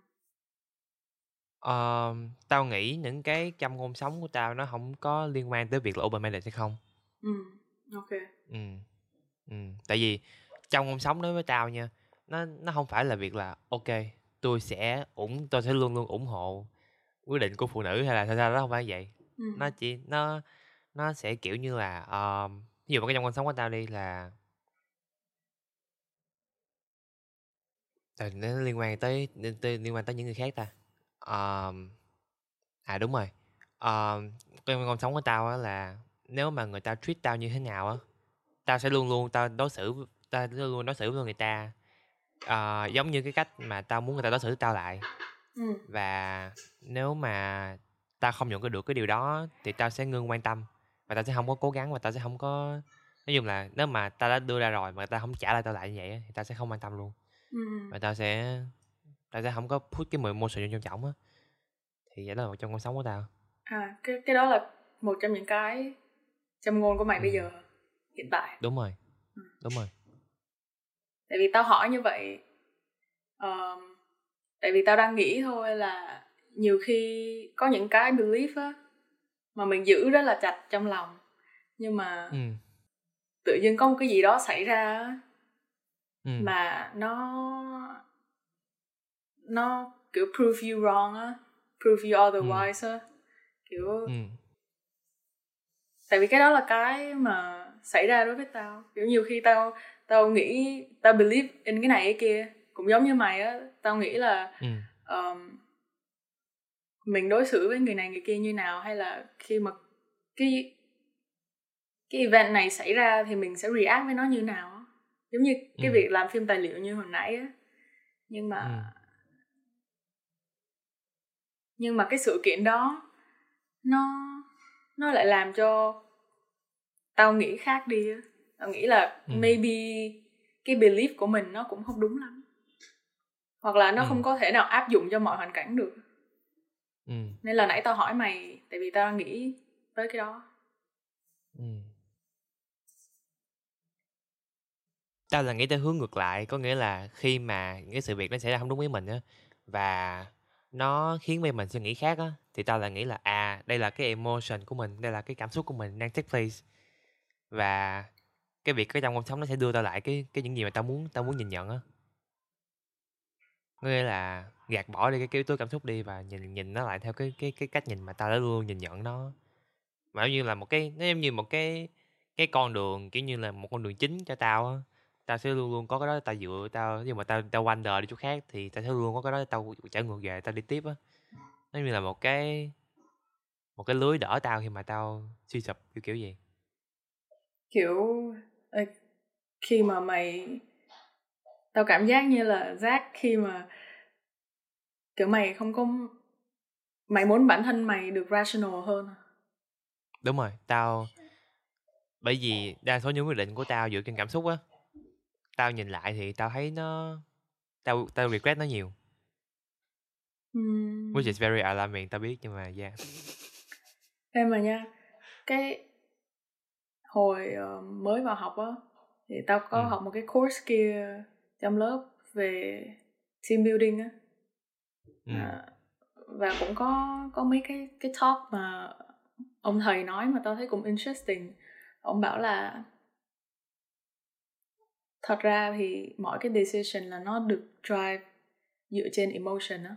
Ờ, tao nghĩ những cái châm ngôn sống của tao nó không có liên quan tới việc là open minded hay không. Ừ, ok. Ừ. Ừ, tại vì trong ngôn sống đối với tao nha, nó nó không phải là việc là ok, tôi sẽ ủng tôi sẽ luôn luôn ủng hộ quyết định của phụ nữ hay là sao sao đó không phải vậy. Ừ. Nó chỉ nó nó sẽ kiểu như là uh, ví dụ một cái trong ngôn sống của tao đi là Tại nó liên quan tới liên quan tới những người khác ta. Ờm, à, đúng rồi, ờm, cái con sống của tao á là nếu mà người ta treat tao như thế nào á, tao sẽ luôn luôn tao đối xử tao luôn luôn đối xử với người ta, ờ, giống như cái cách mà tao muốn người ta đối xử với tao lại. Ừm. Và nếu mà tao không nhận được cái điều đó thì tao sẽ ngưng quan tâm và tao sẽ không có cố gắng và tao sẽ không có nói chung là nếu mà tao đã đưa ra rồi mà tao không trả lại tao lại như vậy thì tao sẽ không quan tâm luôn. Ừm. Và tao sẽ tao sẽ không có put cái sự trong trọng á thì vậy đó là một trong con sống của tao à cái cái đó là một trong những cái châm ngôn của mày ừ. bây giờ hiện tại đúng rồi ừ. đúng rồi tại vì tao hỏi như vậy um, tại vì tao đang nghĩ thôi là nhiều khi có những cái belief á mà mình giữ rất là chặt trong lòng nhưng mà ừ. tự nhiên có một cái gì đó xảy ra ừ. mà nó nó kiểu prove you wrong á prove you otherwise á kiểu ừ. tại vì cái đó là cái mà xảy ra đối với tao kiểu nhiều khi tao tao nghĩ tao believe in cái này cái kia cũng giống như mày á tao nghĩ là ừ. um, mình đối xử với người này người kia như nào hay là khi mà cái cái event này xảy ra thì mình sẽ react với nó như nào giống như cái ừ. việc làm phim tài liệu như hồi nãy á nhưng mà ừ nhưng mà cái sự kiện đó nó nó lại làm cho tao nghĩ khác đi tao nghĩ là ừ. maybe cái belief của mình nó cũng không đúng lắm hoặc là nó ừ. không có thể nào áp dụng cho mọi hoàn cảnh được ừ. nên là nãy tao hỏi mày tại vì tao nghĩ tới cái đó ừ. tao là nghĩ tới hướng ngược lại có nghĩa là khi mà cái sự việc nó xảy ra không đúng với mình á và nó khiến mình suy nghĩ khác á, thì tao lại nghĩ là, à, đây là cái emotion của mình, đây là cái cảm xúc của mình đang take place. Và cái việc cái trong cuộc sống nó sẽ đưa tao lại cái cái những gì mà tao muốn tao muốn nhìn nhận á. Nghĩa là gạt bỏ đi cái cái yếu tố cảm xúc đi và nhìn nhìn nó lại theo cái cái cái cách nhìn mà tao đã luôn nhìn nhận nó. Mà giống như là một cái nó giống như một cái cái con đường, kiểu như là, một con đường chính cho tao á tao sẽ luôn luôn có cái đó tao dựa tao nhưng mà tao tao wander đi chỗ khác thì tao sẽ luôn luôn có cái đó tao trở ngược về tao đi tiếp á nó như là một cái một cái lưới đỡ tao khi mà tao suy sụp kiểu kiểu gì kiểu khi mà mày tao cảm giác như là Jack khi mà kiểu mày không có mày muốn bản thân mày được rational hơn à? đúng rồi tao bởi vì đa số những quyết định của tao dựa trên cảm xúc á tao nhìn lại thì tao thấy nó tao tao regret nó nhiều mm. which is very alarming tao biết nhưng mà yeah em mà nha cái hồi uh, mới vào học á thì tao có ừ. học một cái course kia trong lớp về team building á ừ. à, và cũng có có mấy cái cái talk mà ông thầy nói mà tao thấy cũng interesting ông bảo là thật ra thì mọi cái decision là nó được drive dựa trên emotion á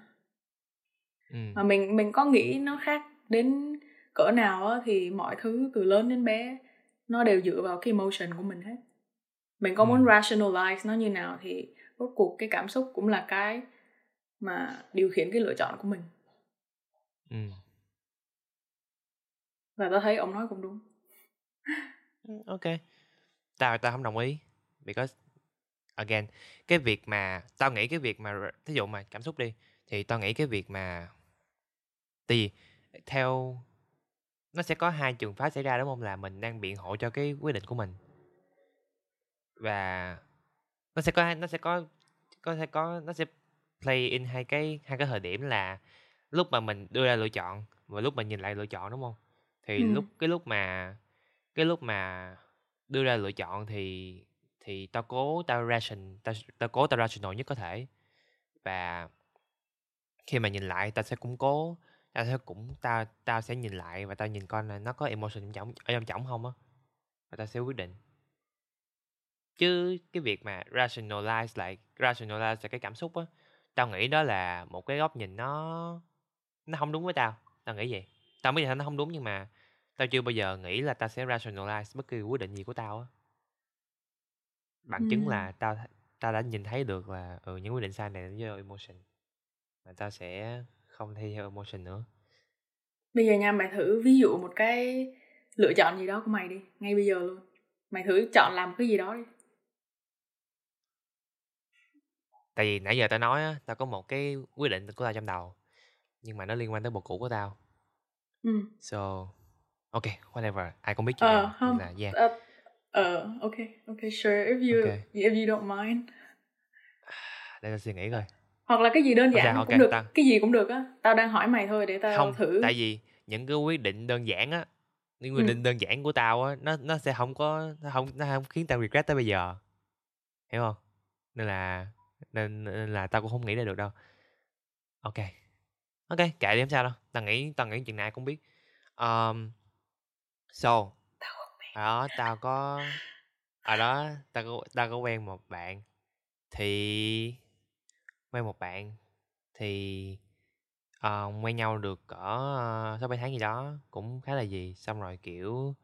ừ. mà mình mình có nghĩ nó khác đến cỡ nào á thì mọi thứ từ lớn đến bé nó đều dựa vào cái emotion của mình hết mình có Ừ. muốn rationalize nó như nào thì rốt cuộc cái cảm xúc cũng là cái mà điều khiển cái lựa chọn của mình ừ. và tao thấy ông nói cũng đúng Ừ, ok tao tao không đồng ý because again cái việc mà tao nghĩ cái việc mà thí dụ mà cảm xúc đi thì tao nghĩ cái việc mà vì theo nó sẽ có hai trường phái xảy ra đúng không? Là mình đang biện hộ cho cái quyết định của mình. Và nó sẽ có nó sẽ có có thể có nó sẽ play in hai cái hai cái thời điểm là lúc mà mình đưa ra lựa chọn và lúc mình nhìn lại lựa chọn đúng không? Thì Ừ. lúc cái lúc mà cái lúc mà đưa ra lựa chọn thì thì tao cố tao ration tao, tao cố tao rational nhất có thể. Và khi mà nhìn lại tao sẽ củng cố tao sẽ cũng tao tao sẽ nhìn lại và tao nhìn coi là nó có emotion trong ở trong trọng không á. Và tao sẽ quyết định. Chứ cái việc mà rationalize lại rationalize là cái cảm xúc á tao nghĩ đó là một cái góc nhìn nó nó không đúng với tao. Tao nghĩ vậy. Tao biết là nó không đúng nhưng mà tao chưa bao giờ nghĩ là tao sẽ rationalize bất kỳ quyết định gì của tao á bằng chứng Ừm. là tao tao đã nhìn thấy được là ừ, những quyết định sai này do emotion mà tao sẽ không thi theo emotion nữa. Bây giờ nha mày thử ví dụ một cái lựa chọn gì đó của mày đi ngay bây giờ luôn. Mày thử chọn làm cái gì đó đi. Tại vì nãy giờ tao nói á tao có một cái quyết định của tao trong đầu nhưng mà nó liên quan tới bộ cũ của tao. Ừ so ok whatever ai cũng biết chuyện ờ này không nên là yeah. ờ ờ, ok ok sure. If you Ok. if you don't mind. Để tao suy nghĩ coi. Hoặc là cái gì đơn giản ok, cũng được tao- cái gì cũng được á tao đang hỏi mày thôi để tao không thử. tại vì những cái quyết định đơn giản á những quyết Ừ. định đơn giản của tao á nó nó sẽ không có nó không nó không khiến tao regret tới bây giờ. Hiểu không? Nên là nên, nên là tao cũng không nghĩ ra được đâu. Ok. Ok kệ đi không sao đâu. Tao nghĩ tao nghĩ chuyện này cũng biết. Um, so đó tao có ở đó tao có tao có quen một bạn thì quen một bạn thì uh, quen nhau được cỡ uh, sáu bảy tháng gì đó cũng khá là gì xong rồi kiểu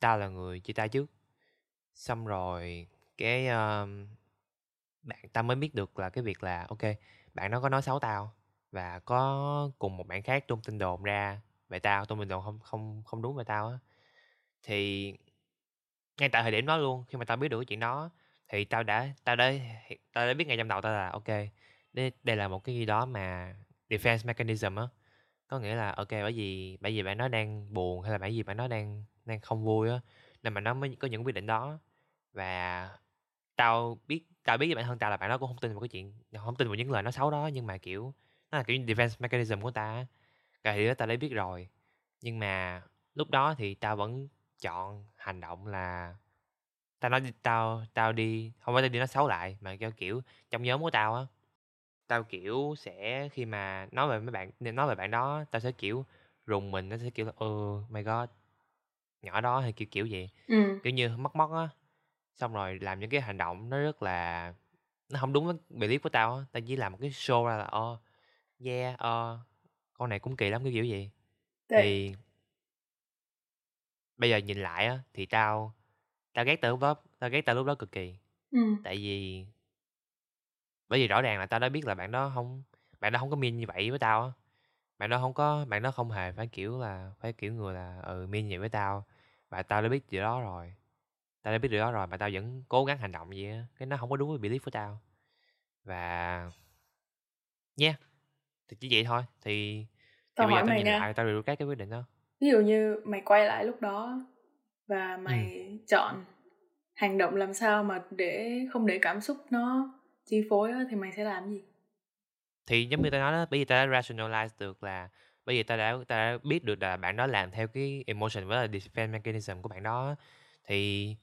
tao là người chia tay trước. Xong rồi cái uh, bạn tao mới biết được là cái việc là ok bạn nó có nói xấu tao và có cùng một bạn khác tung tin đồn ra về tao tung tin đồn không không không đúng về tao á. Thì ngay tại thời điểm đó luôn, khi mà tao biết được cái chuyện đó, thì tao đã tao đã tao đã biết ngay trong đầu tao là, ok, đây đây là một cái gì đó mà defense mechanism á. Có nghĩa là, ok, bởi vì bởi vì bạn nó đang buồn, hay là bởi vì bạn nó đang đang không vui á, nên mà nó mới có những quyết định đó. Và tao biết tao biết với bản thân tao là bạn nó cũng không tin vào cái chuyện, không tin vào những lời nó xấu đó, nhưng mà, kiểu, nó là kiểu defense mechanism của ta cái thì đó tao đã biết rồi, nhưng mà lúc đó thì tao vẫn chọn hành động là tao nói tao tao đi không phải tao đi nói xấu lại mà cho kiểu trong nhóm của tao á tao kiểu sẽ khi mà nói về mấy bạn nói về bạn đó tao sẽ kiểu rùng mình nó sẽ kiểu là ừ my god nhỏ đó hay kiểu kiểu vậy. Ừ kiểu như móc móc á xong rồi làm những cái hành động nó rất là nó không đúng với belief của tao á tao chỉ làm một cái show ra là ờ yeah ờ con này cũng kỳ lắm cái kiểu gì Tại- thì bây giờ nhìn lại á thì tao tao ghét tao lúc đó tao ghét tao lúc đó cực kỳ. Ừ tại vì bởi vì rõ ràng là tao đã biết là bạn đó không bạn đó không có mean như vậy với tao á. Bạn đó không có bạn đó không hề phải kiểu là phải kiểu người là ừ mean như vậy với tao và tao đã biết điều đó rồi. Tao đã biết điều đó rồi mà tao vẫn cố gắng hành động vậy á cái nó không có đúng với belief của tao. Và yeah thì chỉ vậy thôi. Thì, thì bây giờ tao nhìn nè lại tao regret cái quyết định đó ví dụ như mày quay lại lúc đó và Ừ. mày chọn hành động làm sao mà để không để cảm xúc nó chi phối á, thì mày sẽ làm gì? Thì giống như tao nói đó bởi vì tao đã rationalize được là bởi vì tao đã tao đã biết được là bạn đó làm theo cái emotion với là defense mechanism của bạn đó thì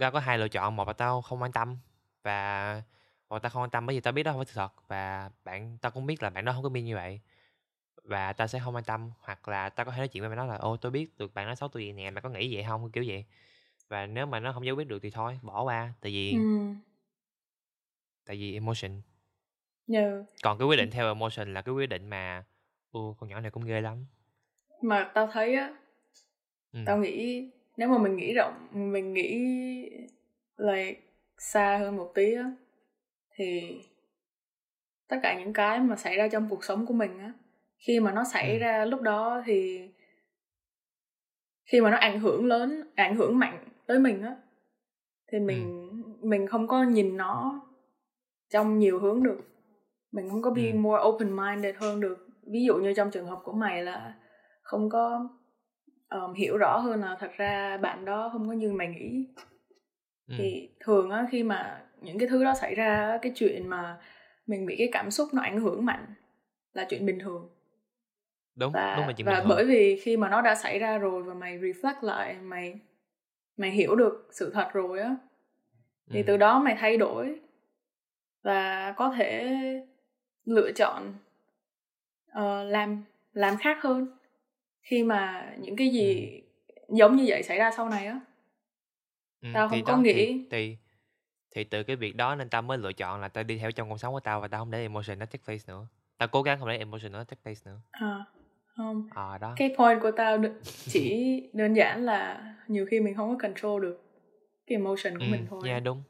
tao có hai lựa chọn một là tao không quan tâm và một là tao không quan tâm bởi vì tao biết đó không phải sự thật và bạn tao cũng biết là bạn đó không có mean như vậy và tao sẽ không quan tâm hoặc là tao có thể nói chuyện với bạn đó là ô tôi biết được bạn nói xấu tôi vậy nè mày có nghĩ vậy không? Kiểu vậy. Và nếu mà nó không giải quyết được thì thôi bỏ qua. Tại vì ừ tại vì emotion. Nhờ còn cái quyết định theo emotion là cái quyết định mà ừ con nhỏ này cũng ghê lắm. Mà tao thấy á ừ. tao nghĩ nếu mà mình nghĩ rộng mình nghĩ like xa hơn một tí á thì tất cả những cái mà xảy ra trong cuộc sống của mình á khi mà nó xảy ừ. ra lúc đó thì khi mà nó ảnh hưởng lớn ảnh hưởng mạnh tới mình á thì ừ. mình ừ. mình không có nhìn nó trong nhiều hướng được mình không có be ừ. more open minded hơn được ví dụ như trong trường hợp của mày là không có um, hiểu rõ hơn là thật ra bạn đó không có như mày nghĩ ừ. thì thường á khi mà những cái thứ đó xảy ra cái chuyện mà mình bị cái cảm xúc nó ảnh hưởng mạnh là chuyện bình thường đúng và, đúng là chuyện và bình thường. bởi vì khi mà nó đã xảy ra rồi và mày reflect lại mày mày hiểu được sự thật rồi á thì ừ. từ đó mày thay đổi và có thể lựa chọn uh, làm làm khác hơn khi mà những cái gì ừ. giống như vậy xảy ra sau này á ừ, tao không có nghĩ thì, thì thì từ cái việc đó nên tao mới lựa chọn là tao đi theo trong cuộc sống của tao và tao không để emotion nó take place nữa tao cố gắng không để emotion nó take place nữa à, không à, đó cái point của tao chỉ đơn giản là nhiều khi mình không có control được cái emotion của ừ, mình thôi yeah, đúng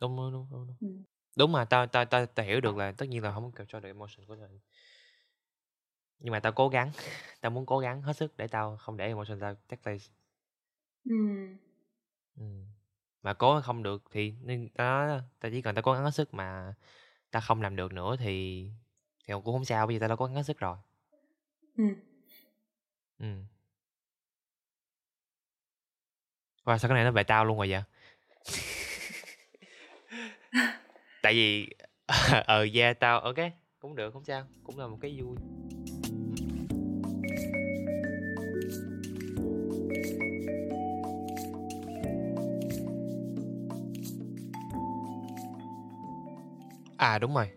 đúng đúng đúng đúng, đúng. Ừ. đúng mà tao tao tao tao hiểu được là tất nhiên là không có control được emotion của mình nhưng mà tao cố gắng tao muốn cố gắng hết sức để tao không để emotion tao take place ừ. ừ. mà cố không được thì nên tao tao chỉ cần tao cố gắng hết sức mà tao không làm được nữa thì thì cũng không sao bây giờ tao đã cố gắng hết sức rồi ừ ừ Wow, sao cái này nó về tao luôn rồi vậy? Tại vì ờ yeah tao ok cũng được không sao cũng là một cái vui À đúng rồi.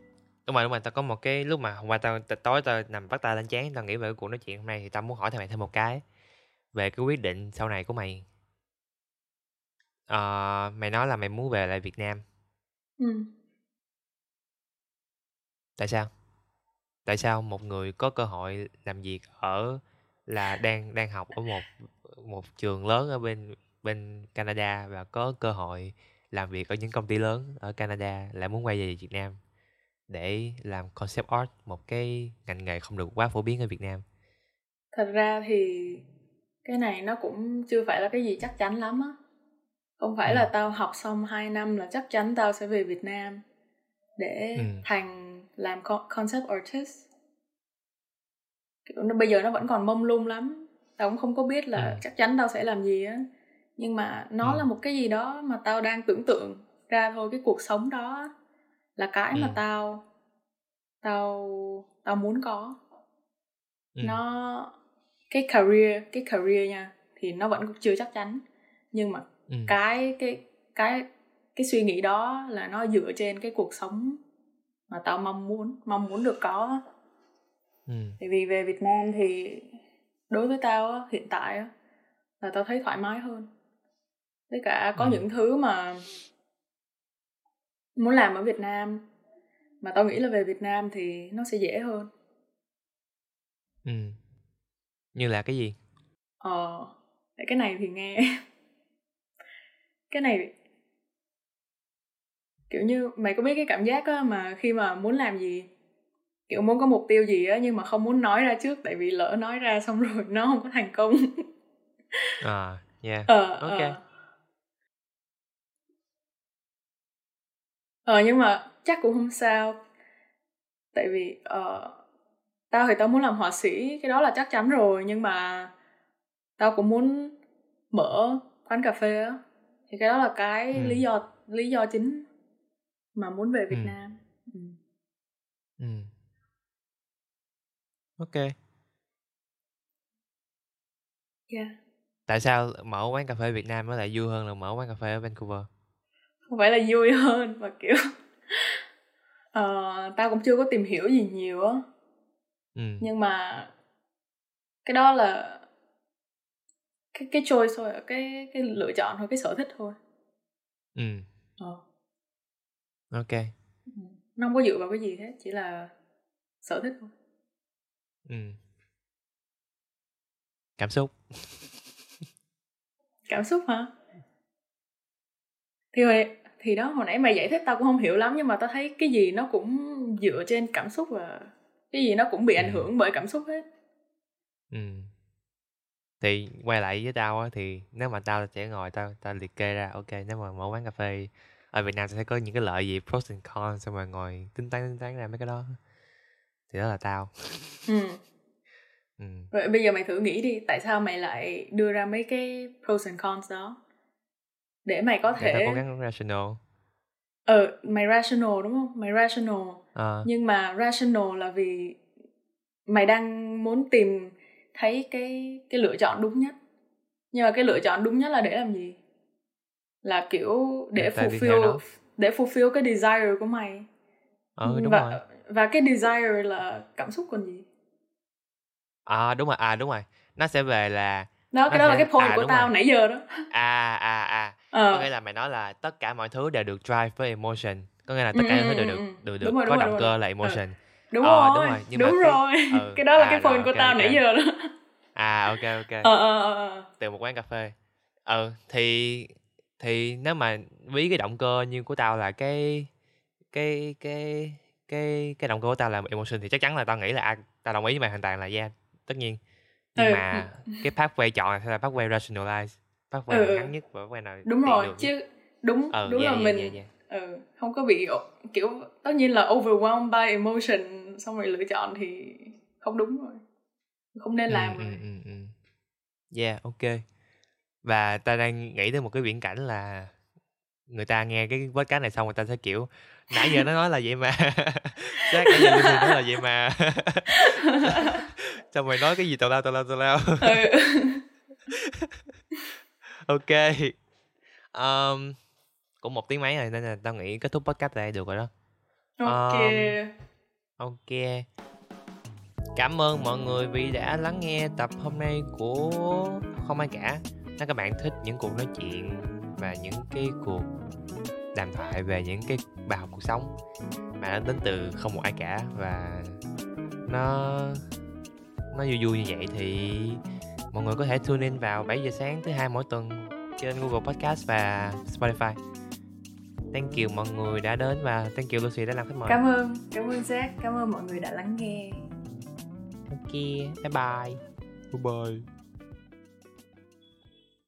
Đúng rồi, đúng rồi, tao có một cái lúc mà hôm qua tao t- tối tao nằm bắt tay lên chán tao nghĩ về cái cuộc nói chuyện hôm nay thì tao muốn hỏi thằng mày thêm một cái về cái quyết định sau này của mày. Ờ, mày nói là mày muốn về lại Việt Nam. Ừ. Tại sao? Tại sao một người có cơ hội làm việc ở là đang đang học ở một một trường lớn ở bên bên Canada và có cơ hội làm việc ở những công ty lớn ở Canada lại muốn quay về Việt Nam để làm concept art một cái ngành nghề không được quá phổ biến ở Việt Nam. Thật ra thì cái này nó cũng chưa phải là cái gì chắc chắn lắm á. Không phải ừ. là tao học xong 2 năm là chắc chắn tao sẽ về Việt Nam để ừ. thành làm concept artist. Kiểu nó bây giờ nó vẫn còn mông lung lắm. Tao cũng không có biết là ừ. chắc chắn tao sẽ làm gì á. Nhưng mà nó ừ. là một cái gì đó mà tao đang tưởng tượng ra thôi cái cuộc sống đó là cái ừ. mà tao tao tao muốn có ừ. nó cái career cái career nha thì nó vẫn chưa chắc chắn nhưng mà ừ. cái cái cái cái suy nghĩ đó là nó dựa trên cái cuộc sống mà tao mong muốn mong muốn được có ừ. tại vì về Việt Nam thì đối với tao hiện tại là tao thấy thoải mái hơn với cả có ừ. những thứ mà muốn làm ở Việt Nam. Mà tao nghĩ là về Việt Nam thì nó sẽ dễ hơn. Ừ. Như là cái gì? Ờ cái này thì nghe cái này kiểu như mày có biết cái cảm giác á mà khi mà muốn làm gì? Kiểu muốn có mục tiêu gì á nhưng mà không muốn nói ra trước tại vì lỡ nói ra xong rồi nó không có thành công. À yeah. Ờ ok. ờ. Ờ nhưng mà chắc cũng không sao tại vì uh, tao thì tao muốn làm họa sĩ cái đó là chắc chắn rồi nhưng mà tao cũng muốn mở quán cà phê á thì cái đó là cái ừ. lý do lý do chính mà muốn về Việt ừ. Nam ừ. ừ. ok yeah. tại sao mở quán cà phê Việt Nam nó lại vui hơn là mở quán cà phê ở Vancouver không phải là vui hơn mà kiểu uh, tao cũng chưa có tìm hiểu gì nhiều á. Ừ. nhưng mà cái đó là cái cái choice thôi cái cái lựa chọn thôi cái sở thích thôi. Ừ. Ờ. ok. Ừ. nó không có dựa vào cái gì hết chỉ là sở thích thôi. Ừ. Cảm xúc. Cảm xúc hả thì hồi, thì đó hồi nãy mày giải thích tao cũng không hiểu lắm nhưng mà tao thấy cái gì nó cũng dựa trên cảm xúc và cái gì nó cũng bị ảnh Ừ. hưởng bởi cảm xúc hết ừ thì quay lại với tao á thì nếu mà tao sẽ ngồi tao tao liệt kê ra ok nếu mà mở quán cà phê ở Việt Nam sẽ có những cái lợi gì pros and cons xong rồi ngồi tính toán tính toán ra mấy cái đó thì đó là tao ừ. ừ. vậy bây giờ mày thử nghĩ đi tại sao mày lại đưa ra mấy cái pros and cons đó để mày có để thể cố gắng rational. Ờ mày rational đúng không? Mày rational. Ờ, nhưng mà rational là vì mày đang muốn tìm thấy cái cái lựa chọn đúng nhất. Nhưng mà cái lựa chọn đúng nhất là để làm gì? Là kiểu để Để fulfill để fulfill cái desire của mày. Ờ đúng và rồi. và cái desire là cảm xúc còn gì? À đúng rồi à đúng rồi. Nó sẽ về là đó cái đó là cái point à, của tao rồi. nãy giờ đó. À à à ờ. có nghĩa là mày nói là tất cả mọi thứ đều được drive với emotion. Có nghĩa là tất Ừ, cả ừ, mọi thứ đều ừ, được ừ. đều được rồi, có rồi, động cơ là emotion. đúng Ờ, rồi đúng rồi, nhưng mà đúng cái- rồi. ừ, cái đó là à, cái rồi, point của ok, tao ok. nãy giờ đó. À ok ok. Ờ ờ ờ ờ. từ một quán cà phê. Ừ thì thì nếu mà ví cái động cơ như của tao là cái cái cái cái cái động cơ của tao là emotion thì chắc chắn là tao nghĩ là à, tao đồng ý với mày hoàn toàn là yeah tất nhiên. Nhưng Ừ, mà cái pathway chọn là pathway rationalize pathway Ừ, ừ. ngắn nhất và pathway nào đúng rồi nhất. chứ đúng ừ, đúng yeah, là yeah, mình yeah, yeah. ừ, không có bị kiểu tất nhiên là overwhelmed by emotion xong rồi lựa chọn thì không đúng rồi không nên làm ừ, rồi ừ, ừ, ừ. yeah ok và ta đang nghĩ tới một cái viễn cảnh là người ta nghe cái podcast này xong người ta sẽ kiểu nãy giờ nó nói là vậy mà Jack nãy giờ Lucy nói là vậy mà xong rồi nói cái gì tào lao tào lao tào lao ừ. ok. Um, cũng một tiếng mấy rồi nên là tao nghĩ kết thúc podcast tại đây được rồi đó. Ok. Um, ok. Cảm ơn mọi người vì đã lắng nghe tập hôm nay của không ai cả. Nếu các bạn thích những cuộc nói chuyện và những cái cuộc đàm thoại về những cái bài học cuộc sống mà nó đến từ không một ai cả và nó nó vui vui như vậy thì mọi người có thể tune in vào 7 giờ sáng thứ hai mỗi tuần trên Google Podcast và Spotify. Thank you mọi người đã đến và thank you Lucy đã làm khách mời. cảm ơn cảm ơn Jack cảm ơn mọi người đã lắng nghe Ok, bye bye. Bye bye.